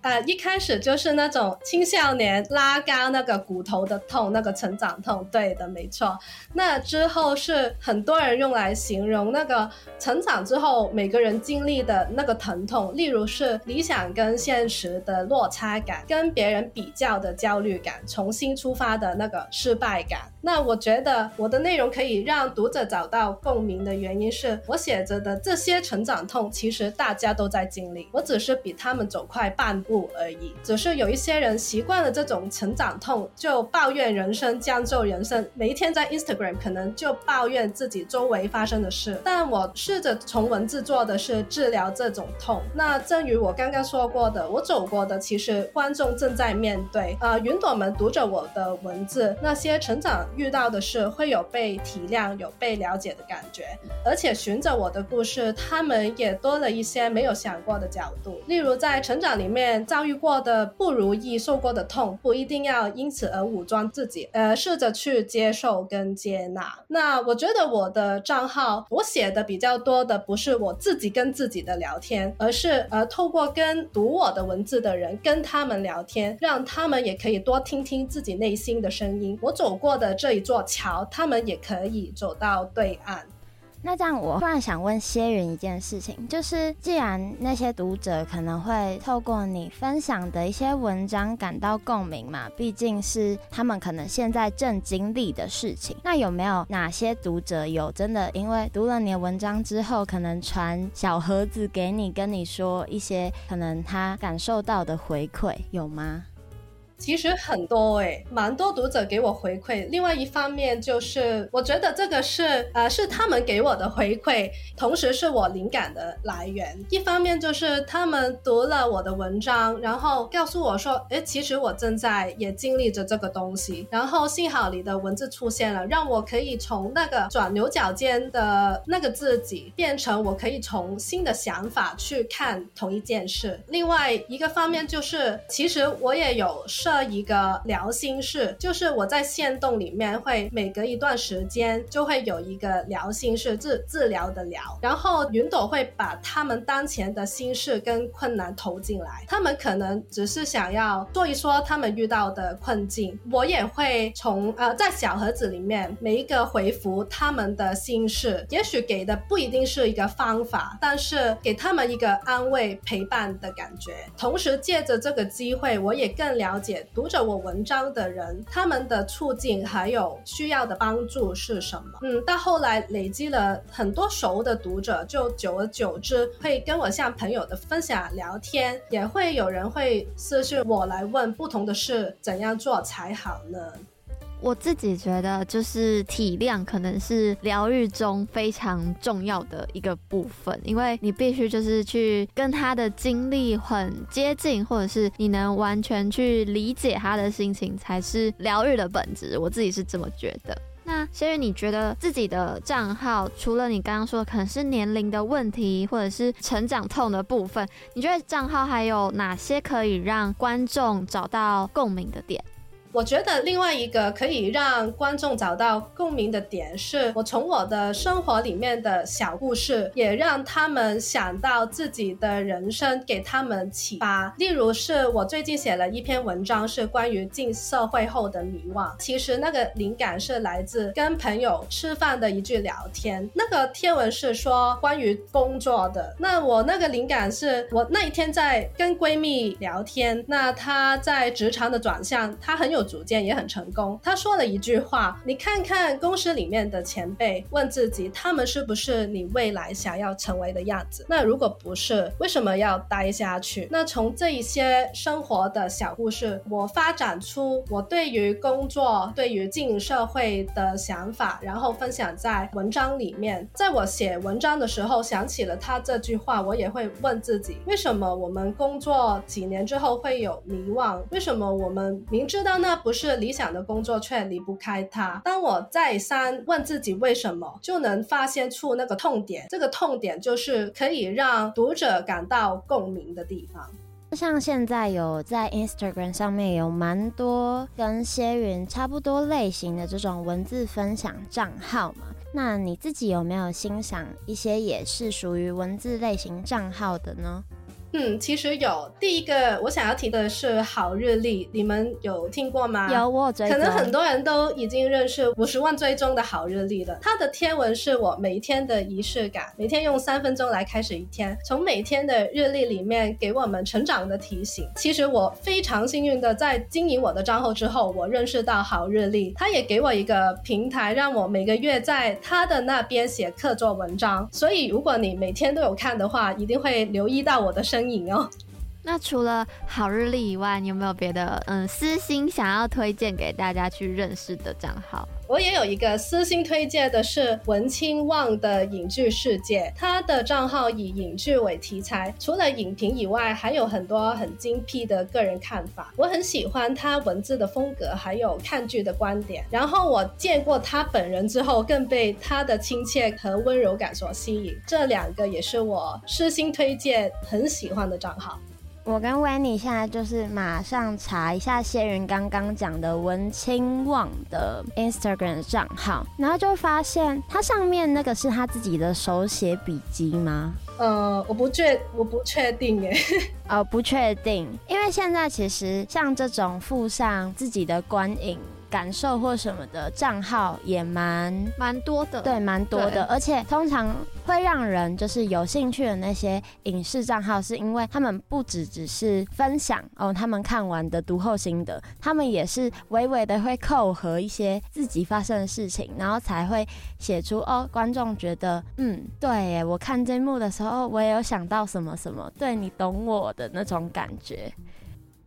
呃，一开始就是那种青少年拉高那个骨头的痛，那个成长痛，对的，没错。那之后是很多人用来形容那个成长之后每个人经历的那个疼痛，例如是理想跟现实的落差感，跟别人比较的焦虑感，重新出发的那个失败感。那我觉得我的内容可以让读者找到共鸣的原因是我写着的这些成长痛，其实大家都在经历，我只是比他们走快半物而已。只是有一些人习惯了这种成长痛，就抱怨人生，将就人生，每一天在 Instagram 可能就抱怨自己周围发生的事。但我试着从文字做的是治疗这种痛。那正如我刚刚说过的，我走过的其实观众正在面对。呃，云朵们读着我的文字，那些成长。遇到的事会有被体谅、有被了解的感觉，而且循着我的故事，他们也多了一些没有想过的角度。例如，在成长里面遭遇过的不如意、受过的痛，不一定要因此而武装自己，呃，试着去接受跟接纳。那我觉得我的账号，我写的比较多的不是我自己跟自己的聊天，而是呃，透过跟读我的文字的人跟他们聊天，让他们也可以多听听自己内心的声音。我走过的。这一座桥，他们也可以走到对岸。那这样，我突然想问谢云一件事情，就是既然那些读者可能会透过你分享的一些文章感到共鸣嘛，毕竟是他们可能现在正经历的事情。那有没有哪些读者有真的因为读了你的文章之后，可能传小盒子给你，跟你说一些可能他感受到的回馈，有吗？其实很多诶，蛮多读者给我回馈。另外一方面就是，我觉得这个是呃是他们给我的回馈，同时是我灵感的来源。一方面就是他们读了我的文章，然后告诉我说，诶，其实我正在也经历着这个东西。然后幸好你的文字出现了，让我可以从那个转牛角尖的那个自己，变成我可以从新的想法去看同一件事。另外一个方面就是，其实我也有。这一个疗心室，就是我在线动里面会每隔一段时间就会有一个疗心室，治治疗的疗，然后云朵会把他们当前的心事跟困难投进来，他们可能只是想要说一说他们遇到的困境，我也会从呃在小盒子里面每一个回复他们的心事，也许给的不一定是一个方法，但是给他们一个安慰陪伴的感觉，同时借着这个机会，我也更了解。读者我文章的人，他们的处境还有需要的帮助是什么。嗯，到后来累积了很多熟的读者，就久而久之会跟我像朋友的分享聊天，也会有人会私信我来问不同的事怎样做才好呢？我自己觉得，就是体谅可能是疗愈中非常重要的一个部分，因为你必须就是去跟他的经历很接近，或者是你能完全去理解他的心情，才是疗愈的本质。我自己是这么觉得。那谢宇，你觉得自己的账号，除了你刚刚说的可能是年龄的问题，或者是成长痛的部分，你觉得账号还有哪些可以让观众找到共鸣的点？我觉得另外一个可以让观众找到共鸣的点，是我从我的生活里面的小故事，也让他们想到自己的人生，给他们启发。例如，是我最近写了一篇文章，是关于进社会后的迷惘。其实那个灵感是来自跟朋友吃饭的一句聊天。那个贴文是说关于工作的。那我那个灵感是我那一天在跟闺蜜聊天，那她在职场的转向，她很有。组建也很成功。他说了一句话：“你看看公司里面的前辈，问自己，他们是不是你未来想要成为的样子？那如果不是，为什么要待下去？”那从这一些生活的小故事，我发展出我对于工作、对于进社会的想法，然后分享在文章里面。在我写文章的时候，想起了他这句话，我也会问自己：为什么我们工作几年之后会有迷惘？为什么我们明知道那？那不是理想的工作，却离不开它。当我再三问自己为什么，就能发现出那个痛点。这个痛点就是可以让读者感到共鸣的地方。像现在有在 Instagram 上面有蛮多跟些云差不多类型的这种文字分享账号嘛，那你自己有没有欣赏一些也是属于文字类型账号的呢？嗯，其实有第一个我想要提的是好日历，你们有听过吗？有，我。可能很多人都已经认识五十万追踪的好日历了。它的贴文是我每一天的仪式感，每天用三分钟来开始一天，从每天的日历里面给我们成长的提醒。其实我非常幸运的在经营我的账号之后，我认识到好日历，它也给我一个平台，让我每个月在它的那边写客座文章。所以如果你每天都有看的话，一定会留意到我的身身影哦。那除了好日历以外，你有没有别的嗯私心想要推荐给大家去认识的账号？我也有一个私心推荐的是文清望的影剧世界，他的账号以影剧为题材，除了影评以外，还有很多很精辟的个人看法。我很喜欢他文字的风格，还有看剧的观点。然后我见过他本人之后，更被他的亲切和温柔感所吸引。这两个也是我私心推荐很喜欢的账号。我跟 Winnie 现在就是马上查一下谢云刚刚讲的文青望的 Instagram 账号，然后就发现它上面那个是他自己的手写笔记吗？呃，我不确，我不确定耶。哦，不确定，因为现在其实像这种附上自己的观影。感受或什么的账号也蛮蛮多的，对，蛮多的，而且通常会让人就是有兴趣的那些影视账号，是因为他们不只只是分享哦，他们看完的读后心得，他们也是微微的会扣合一些自己发生的事情，然后才会写出哦，观众觉得嗯，对耶，我看这幕的时候，我也有想到什么什么，对，你懂我的那种感觉。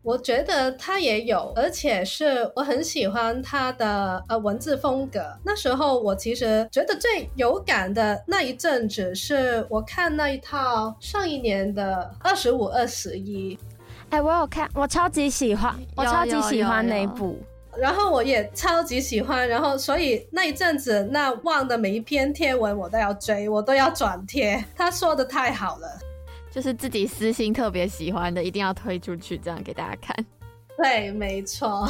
我觉得他也有，而且是我很喜欢他的呃文字风格。那时候我其实觉得最有感的那一阵子，是我看那一套上一年的《二十五二十一》。哎，我有看，我超级喜欢，我超级喜欢那一部。然后我也超级喜欢，然后所以那一阵子那望的每一篇贴文我都要追，我都要转贴。他说的太好了。就是自己私心特别喜欢的，一定要推出去，这样给大家看。对，没错。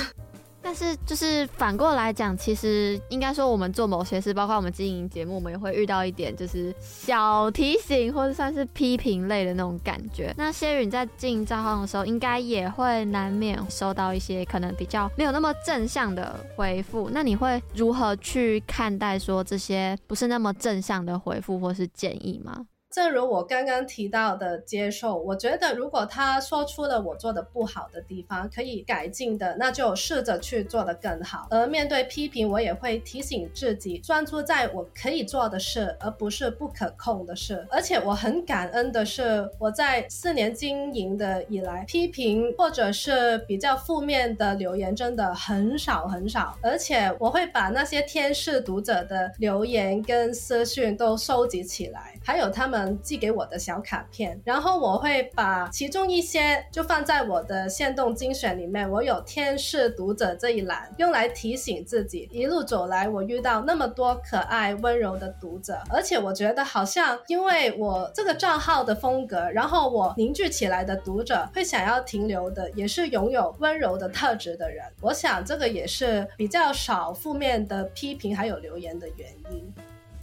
但是就是反过来讲，其实应该说我们做某些事，包括我们经营节目，我们也会遇到一点就是小提醒或者算是批评类的那种感觉。那些人在经营账号的时候，应该也会难免收到一些可能比较没有那么正向的回复。那你会如何去看待说这些不是那么正向的回复或是建议吗？正如我刚刚提到的接受，我觉得如果他说出了我做的不好的地方，可以改进的，那就试着去做的更好。而面对批评，我也会提醒自己，专注在我可以做的事，而不是不可控的事。而且我很感恩的是，我在四年经营的以来，批评或者是比较负面的留言真的很少很少。而且我会把那些天使读者的留言跟私讯都收集起来，还有他们。寄给我的小卡片，然后我会把其中一些就放在我的限动精选里面。我有天使读者这一栏，用来提醒自己，一路走来我遇到那么多可爱温柔的读者，而且我觉得好像因为我这个账号的风格，然后我凝聚起来的读者会想要停留的，也是拥有温柔的特质的人。我想这个也是比较少负面的批评还有留言的原因。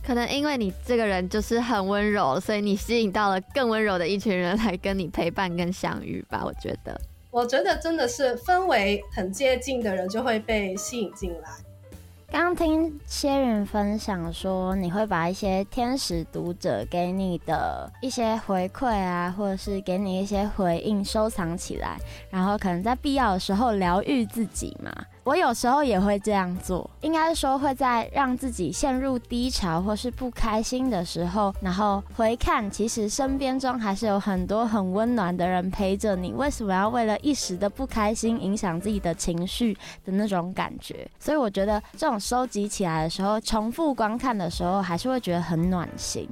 可能因为你这个人就是很温柔，所以你吸引到了更温柔的一群人来跟你陪伴跟相遇吧。我觉得，我觉得真的是氛围很接近的人就会被吸引进来。刚听谢云分享说，你会把一些天使读者给你的一些回馈啊，或者是给你一些回应收藏起来，然后可能在必要的时候疗愈自己嘛。我有时候也会这样做，应该说会在让自己陷入低潮或是不开心的时候，然后回看，其实身边中还是有很多很温暖的人陪着你。为什么要为了一时的不开心影响自己的情绪的那种感觉？所以我觉得这种收集起来的时候，重复观看的时候，还是会觉得很暖心。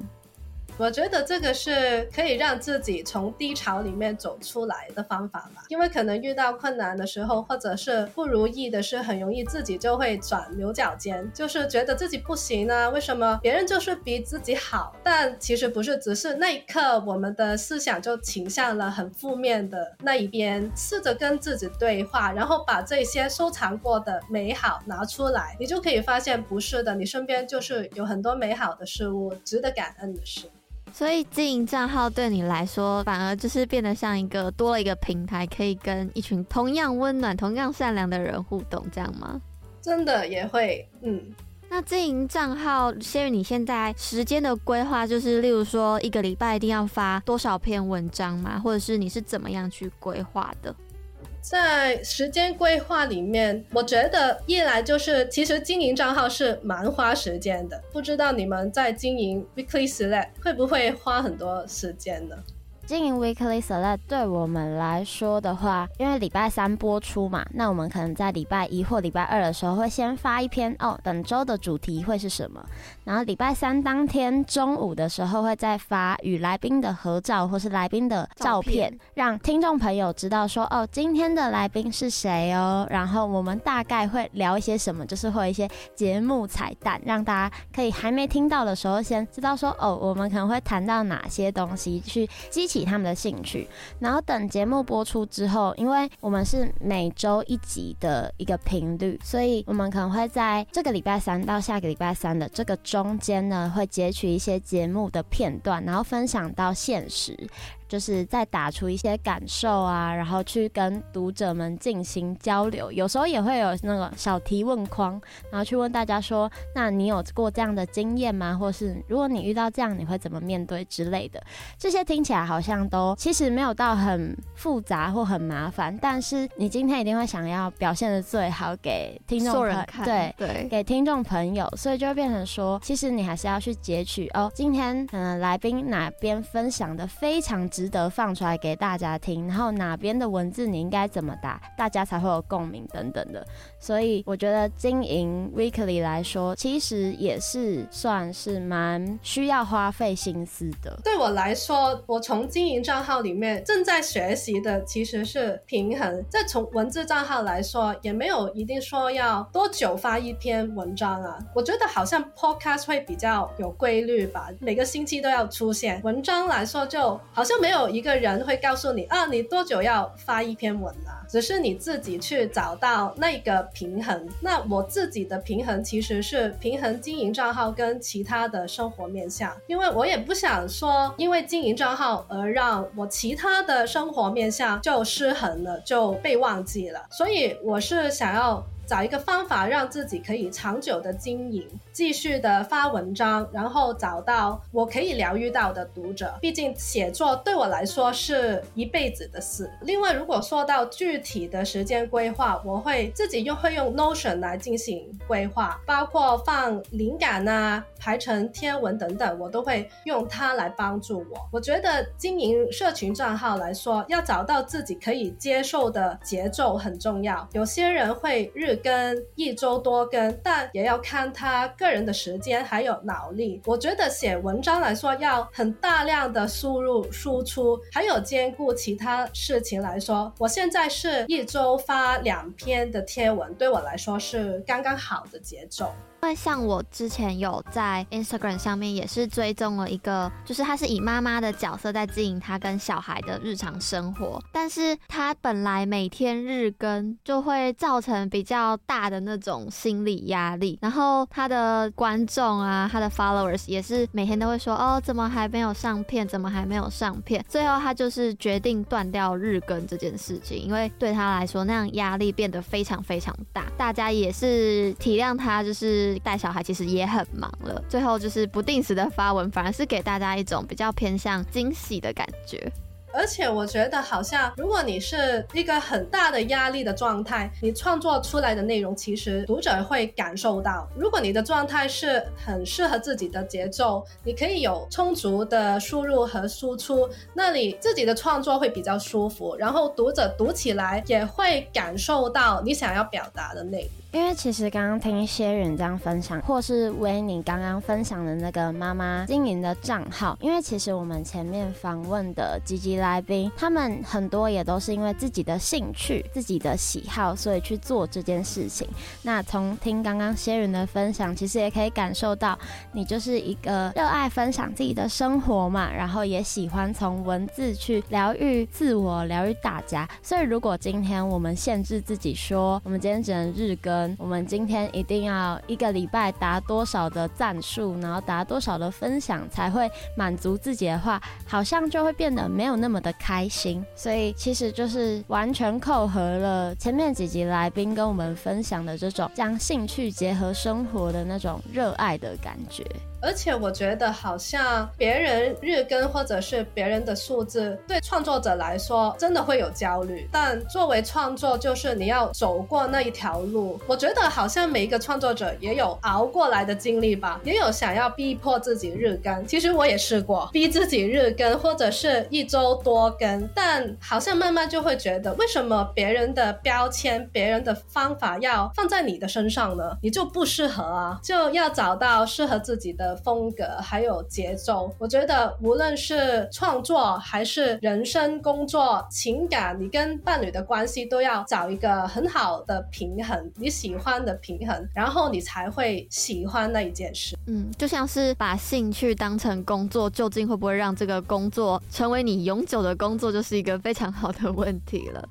我觉得这个是可以让自己从低潮里面走出来的方法吧，因为可能遇到困难的时候，或者是不如意的事，很容易自己就会转牛角尖，就是觉得自己不行啊，为什么别人就是比自己好？但其实不是，只是那一刻我们的思想就倾向了很负面的那一边。试着跟自己对话，然后把这些收藏过的美好拿出来，你就可以发现不是的，你身边就是有很多美好的事物，值得感恩的事。所以经营账号对你来说，反而就是变得像一个多了一个平台，可以跟一群同样温暖、同样善良的人互动，这样吗？真的也会，嗯。那经营账号，先于，你现在时间的规划就是，例如说一个礼拜一定要发多少篇文章吗？或者是你是怎么样去规划的？在时间规划里面，我觉得一来就是，其实经营账号是蛮花时间的。不知道你们在经营 Weekly Select 会不会花很多时间呢？经营 Weekly Select 对我们来说的话，因为礼拜三播出嘛，那我们可能在礼拜一或礼拜二的时候会先发一篇哦，本周的主题会是什么？然后礼拜三当天中午的时候会再发与来宾的合照或是来宾的照片，照片让听众朋友知道说哦，今天的来宾是谁哦。然后我们大概会聊一些什么，就是会一些节目彩蛋，让大家可以还没听到的时候先知道说哦，我们可能会谈到哪些东西，去激起。他们的兴趣，然后等节目播出之后，因为我们是每周一集的一个频率，所以我们可能会在这个礼拜三到下个礼拜三的这个中间呢，会截取一些节目的片段，然后分享到现实。就是在打出一些感受啊，然后去跟读者们进行交流，有时候也会有那个小提问框，然后去问大家说，那你有过这样的经验吗？或是如果你遇到这样，你会怎么面对之类的？这些听起来好像都其实没有到很复杂或很麻烦，但是你今天一定会想要表现的最好给听众朋友看，对对，给听众朋友，所以就会变成说，其实你还是要去截取哦，今天可能来宾哪边分享的非常。值得放出来给大家听，然后哪边的文字你应该怎么打，大家才会有共鸣等等的。所以我觉得经营 Weekly 来说，其实也是算是蛮需要花费心思的。对我来说，我从经营账号里面正在学习的其实是平衡。再从文字账号来说，也没有一定说要多久发一篇文章啊。我觉得好像 Podcast 会比较有规律吧，每个星期都要出现。文章来说，就好像没。没有一个人会告诉你啊，你多久要发一篇文啊？只是你自己去找到那个平衡。那我自己的平衡其实是平衡经营账号跟其他的生活面向，因为我也不想说因为经营账号而让我其他的生活面向就失衡了，就被忘记了。所以我是想要。找一个方法让自己可以长久的经营，继续的发文章，然后找到我可以疗愈到的读者。毕竟写作对我来说是一辈子的事。另外，如果说到具体的时间规划，我会自己又会用 Notion 来进行规划，包括放灵感啊、排成天文等等，我都会用它来帮助我。我觉得经营社群账号来说，要找到自己可以接受的节奏很重要。有些人会日更、一周多更，但也要看他个个人的时间还有脑力。我觉得写文章来说，要很大量的输入输出，还有兼顾其他事情来说，我现在是一周发两篇的贴文，对我来说是刚刚好的节奏。因为像我之前有在 Instagram 上面也是追踪了一个，就是他是以妈妈的角色在经营他跟小孩的日常生活，但是他本来每天日更就会造成比较大的那种心理压力，然后他的观众啊，他的 followers 也是每天都会说，哦，怎么还没有上片？怎么还没有上片？最后他就是决定断掉日更这件事情，因为对他来说那样压力变得非常非常大，大家也是体谅他，就是。带小孩其实也很忙了，最后就是不定时的发文，反而是给大家一种比较偏向惊喜的感觉。而且我觉得，好像如果你是一个很大的压力的状态，你创作出来的内容，其实读者会感受到。如果你的状态是很适合自己的节奏，你可以有充足的输入和输出，那你自己的创作会比较舒服，然后读者读起来也会感受到你想要表达的内容。因为其实刚刚听谢允这样分享，或是维尼刚刚分享的那个妈妈经营的账号，因为其实我们前面访问的几集来宾，他们很多也都是因为自己的兴趣、自己的喜好，所以去做这件事情。那从听刚刚谢允的分享，其实也可以感受到，你就是一个热爱分享自己的生活嘛，然后也喜欢从文字去疗愈自我、疗愈大家。所以如果今天我们限制自己说，我们今天只能日更。我们今天一定要一个礼拜达多少的赞数，然后达多少的分享才会满足自己的话，好像就会变得没有那么的开心。所以其实就是完全扣合了前面几集来宾跟我们分享的这种将兴趣结合生活的那种热爱的感觉。而且我觉得，好像别人日更或者是别人的数字，对创作者来说真的会有焦虑。但作为创作，就是你要走过那一条路。我觉得好像每一个创作者也有熬过来的经历吧，也有想要逼迫自己日更。其实我也试过逼自己日更，或者是一周多更。但好像慢慢就会觉得，为什么别人的标签、别人的方法要放在你的身上呢？你就不适合啊，就要找到适合自己的。风格还有节奏，我觉得无论是创作还是人生、工作、情感，你跟伴侣的关系都要找一个很好的平衡，你喜欢的平衡，然后你才会喜欢那一件事。嗯，就像是把兴趣当成工作，究竟会不会让这个工作成为你永久的工作，就是一个非常好的问题了。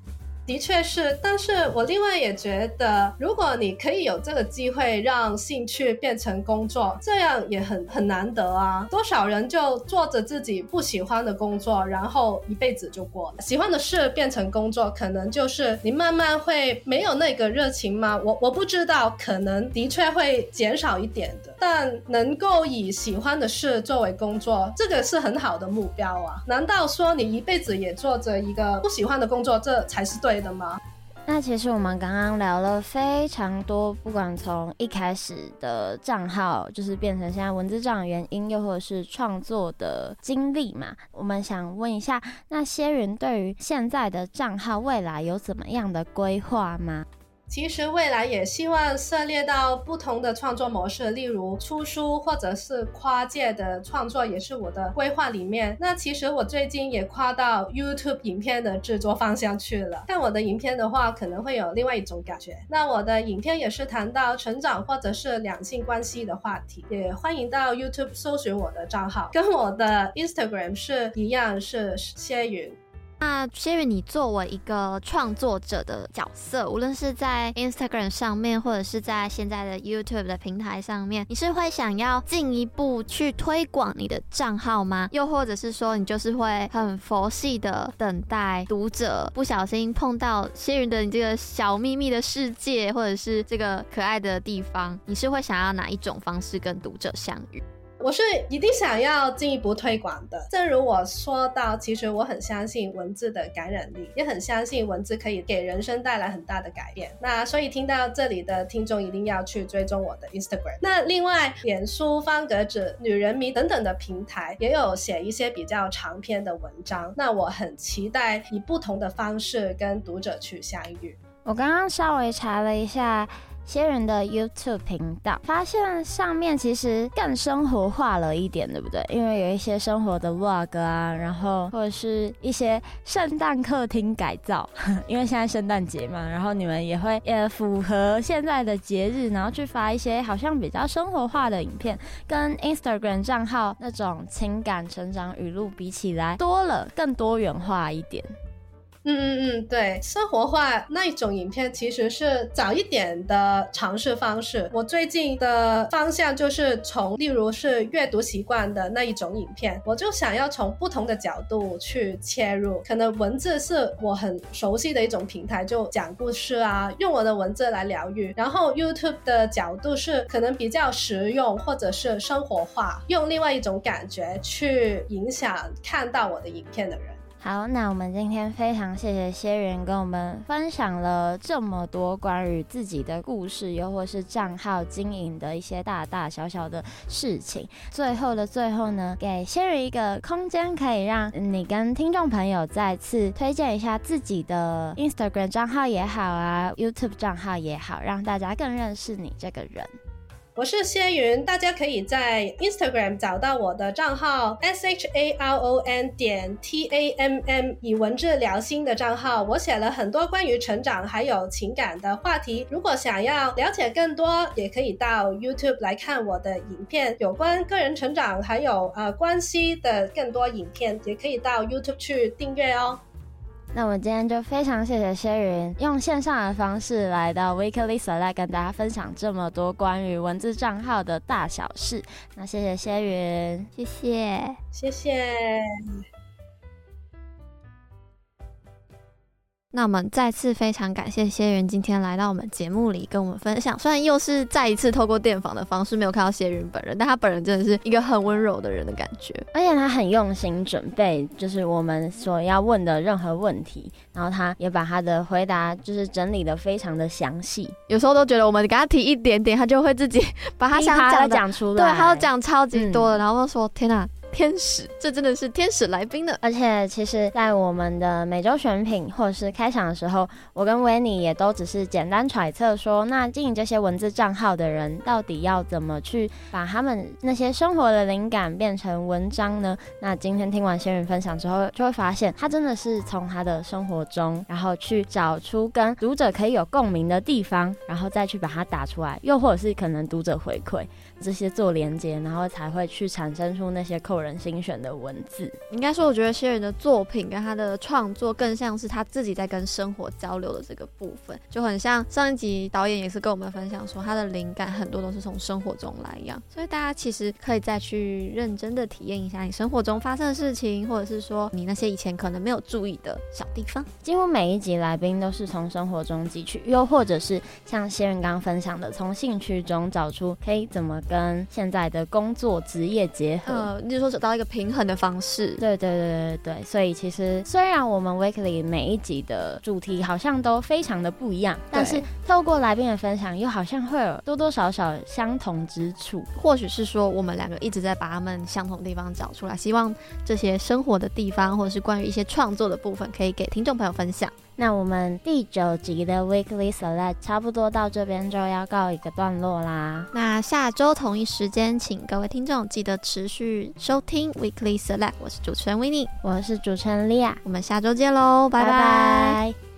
的确是，但是我另外也觉得，如果你可以有这个机会让兴趣变成工作，这样也很很难得啊。多少人就做着自己不喜欢的工作，然后一辈子就过了。喜欢的事变成工作，可能就是你慢慢会没有那个热情吗？我我不知道，可能的确会减少一点的。但能够以喜欢的事作为工作，这个是很好的目标啊。难道说你一辈子也做着一个不喜欢的工作，这才是对的吗？那其实我们刚刚聊了非常多，不管从一开始的账号，就是变成现在文字账的原因，又或者是创作的经历嘛，我们想问一下，那些人对于现在的账号未来有怎么样的规划吗？其实未来也希望涉猎到不同的创作模式，例如出书或者是跨界的创作，也是我的规划里面。那其实我最近也跨到 YouTube 影片的制作方向去了。看我的影片的话，可能会有另外一种感觉。那我的影片也是谈到成长或者是两性关系的话题，也欢迎到 YouTube 搜寻我的账号，跟我的 Instagram 是一样，是谢允。那谢云，你作为一个创作者的角色，无论是在 Instagram 上面，或者是在现在的 YouTube 的平台上面，你是会想要进一步去推广你的账号吗？又或者是说，你就是会很佛系的等待读者不小心碰到谢云的你这个小秘密的世界，或者是这个可爱的地方，你是会想要哪一种方式跟读者相遇？我是一定想要进一步推广的。正如我说到，其实我很相信文字的感染力，也很相信文字可以给人生带来很大的改变。那所以听到这里的听众一定要去追踪我的 Instagram。那另外，脸书、方格子、女人迷等等的平台也有写一些比较长篇的文章。那我很期待以不同的方式跟读者去相遇。我刚刚稍微查了一下。些人的 YouTube 频道，发现上面其实更生活化了一点，对不对？因为有一些生活的 Vlog 啊，然后或者是一些圣诞客厅改造，因为现在圣诞节嘛，然后你们也会也符合现在的节日，然后去发一些好像比较生活化的影片，跟 Instagram 账号那种情感成长语录比起来，多了更多元化一点。嗯嗯嗯，对，生活化那一种影片其实是早一点的尝试方式。我最近的方向就是从，例如是阅读习惯的那一种影片，我就想要从不同的角度去切入。可能文字是我很熟悉的一种平台，就讲故事啊，用我的文字来疗愈。然后 YouTube 的角度是可能比较实用或者是生活化，用另外一种感觉去影响看到我的影片的人。好，那我们今天非常谢谢谢云跟我们分享了这么多关于自己的故事，又或是账号经营的一些大大小小的事情。最后的最后呢，给谢云一个空间，可以让你跟听众朋友再次推荐一下自己的 Instagram 账号也好啊，YouTube 账号也好，让大家更认识你这个人。我是谢云，大家可以在 Instagram 找到我的账号 S H A R O N 点 T A M M，以文字聊心的账号。我写了很多关于成长还有情感的话题。如果想要了解更多，也可以到 YouTube 来看我的影片，有关个人成长还有呃关系的更多影片，也可以到 YouTube 去订阅哦。那我们今天就非常谢谢薛云用线上的方式来到 Weekly Select 跟大家分享这么多关于文字账号的大小事。那谢谢薛云，谢谢，谢谢。那我们再次非常感谢谢云今天来到我们节目里跟我们分享，虽然又是再一次透过电访的方式没有看到谢云本人，但他本人真的是一个很温柔的人的感觉，而且他很用心准备，就是我们所要问的任何问题，然后他也把他的回答就是整理的非常的详细，有时候都觉得我们给他提一点点，他就会自己把他 想讲的讲出来，对，他都讲超级多的，嗯、然后说天哪。天使，这真的是天使来宾呢。而且，其实，在我们的每周选品或者是开场的时候，我跟维尼也都只是简单揣测说，那经营这些文字账号的人，到底要怎么去把他们那些生活的灵感变成文章呢？那今天听完仙云分享之后，就会发现，他真的是从他的生活中，然后去找出跟读者可以有共鸣的地方，然后再去把它打出来，又或者是可能读者回馈这些做连接，然后才会去产生出那些扣人人心弦的文字，应该说，我觉得谢云的作品跟他的创作更像是他自己在跟生活交流的这个部分，就很像上一集导演也是跟我们分享说，他的灵感很多都是从生活中来一样，所以大家其实可以再去认真的体验一下你生活中发生的事情，或者是说你那些以前可能没有注意的小地方。几乎每一集来宾都是从生活中汲取，又或者是像谢云刚刚分享的，从兴趣中找出可以怎么跟现在的工作职业结合。呃，你就说。找到一个平衡的方式，对对对对对，所以其实虽然我们 Weekly 每一集的主题好像都非常的不一样，但是透过来宾的分享，又好像会有多多少少相同之处。或许是说我们两个一直在把他们相同的地方找出来，希望这些生活的地方，或者是关于一些创作的部分，可以给听众朋友分享。那我们第九集的 Weekly Select 差不多到这边就要告一个段落啦。那下周同一时间，请各位听众记得持续收听 Weekly Select。我是主持人 Winnie，我是主持人 Lia，我们下周见喽，拜拜。拜拜。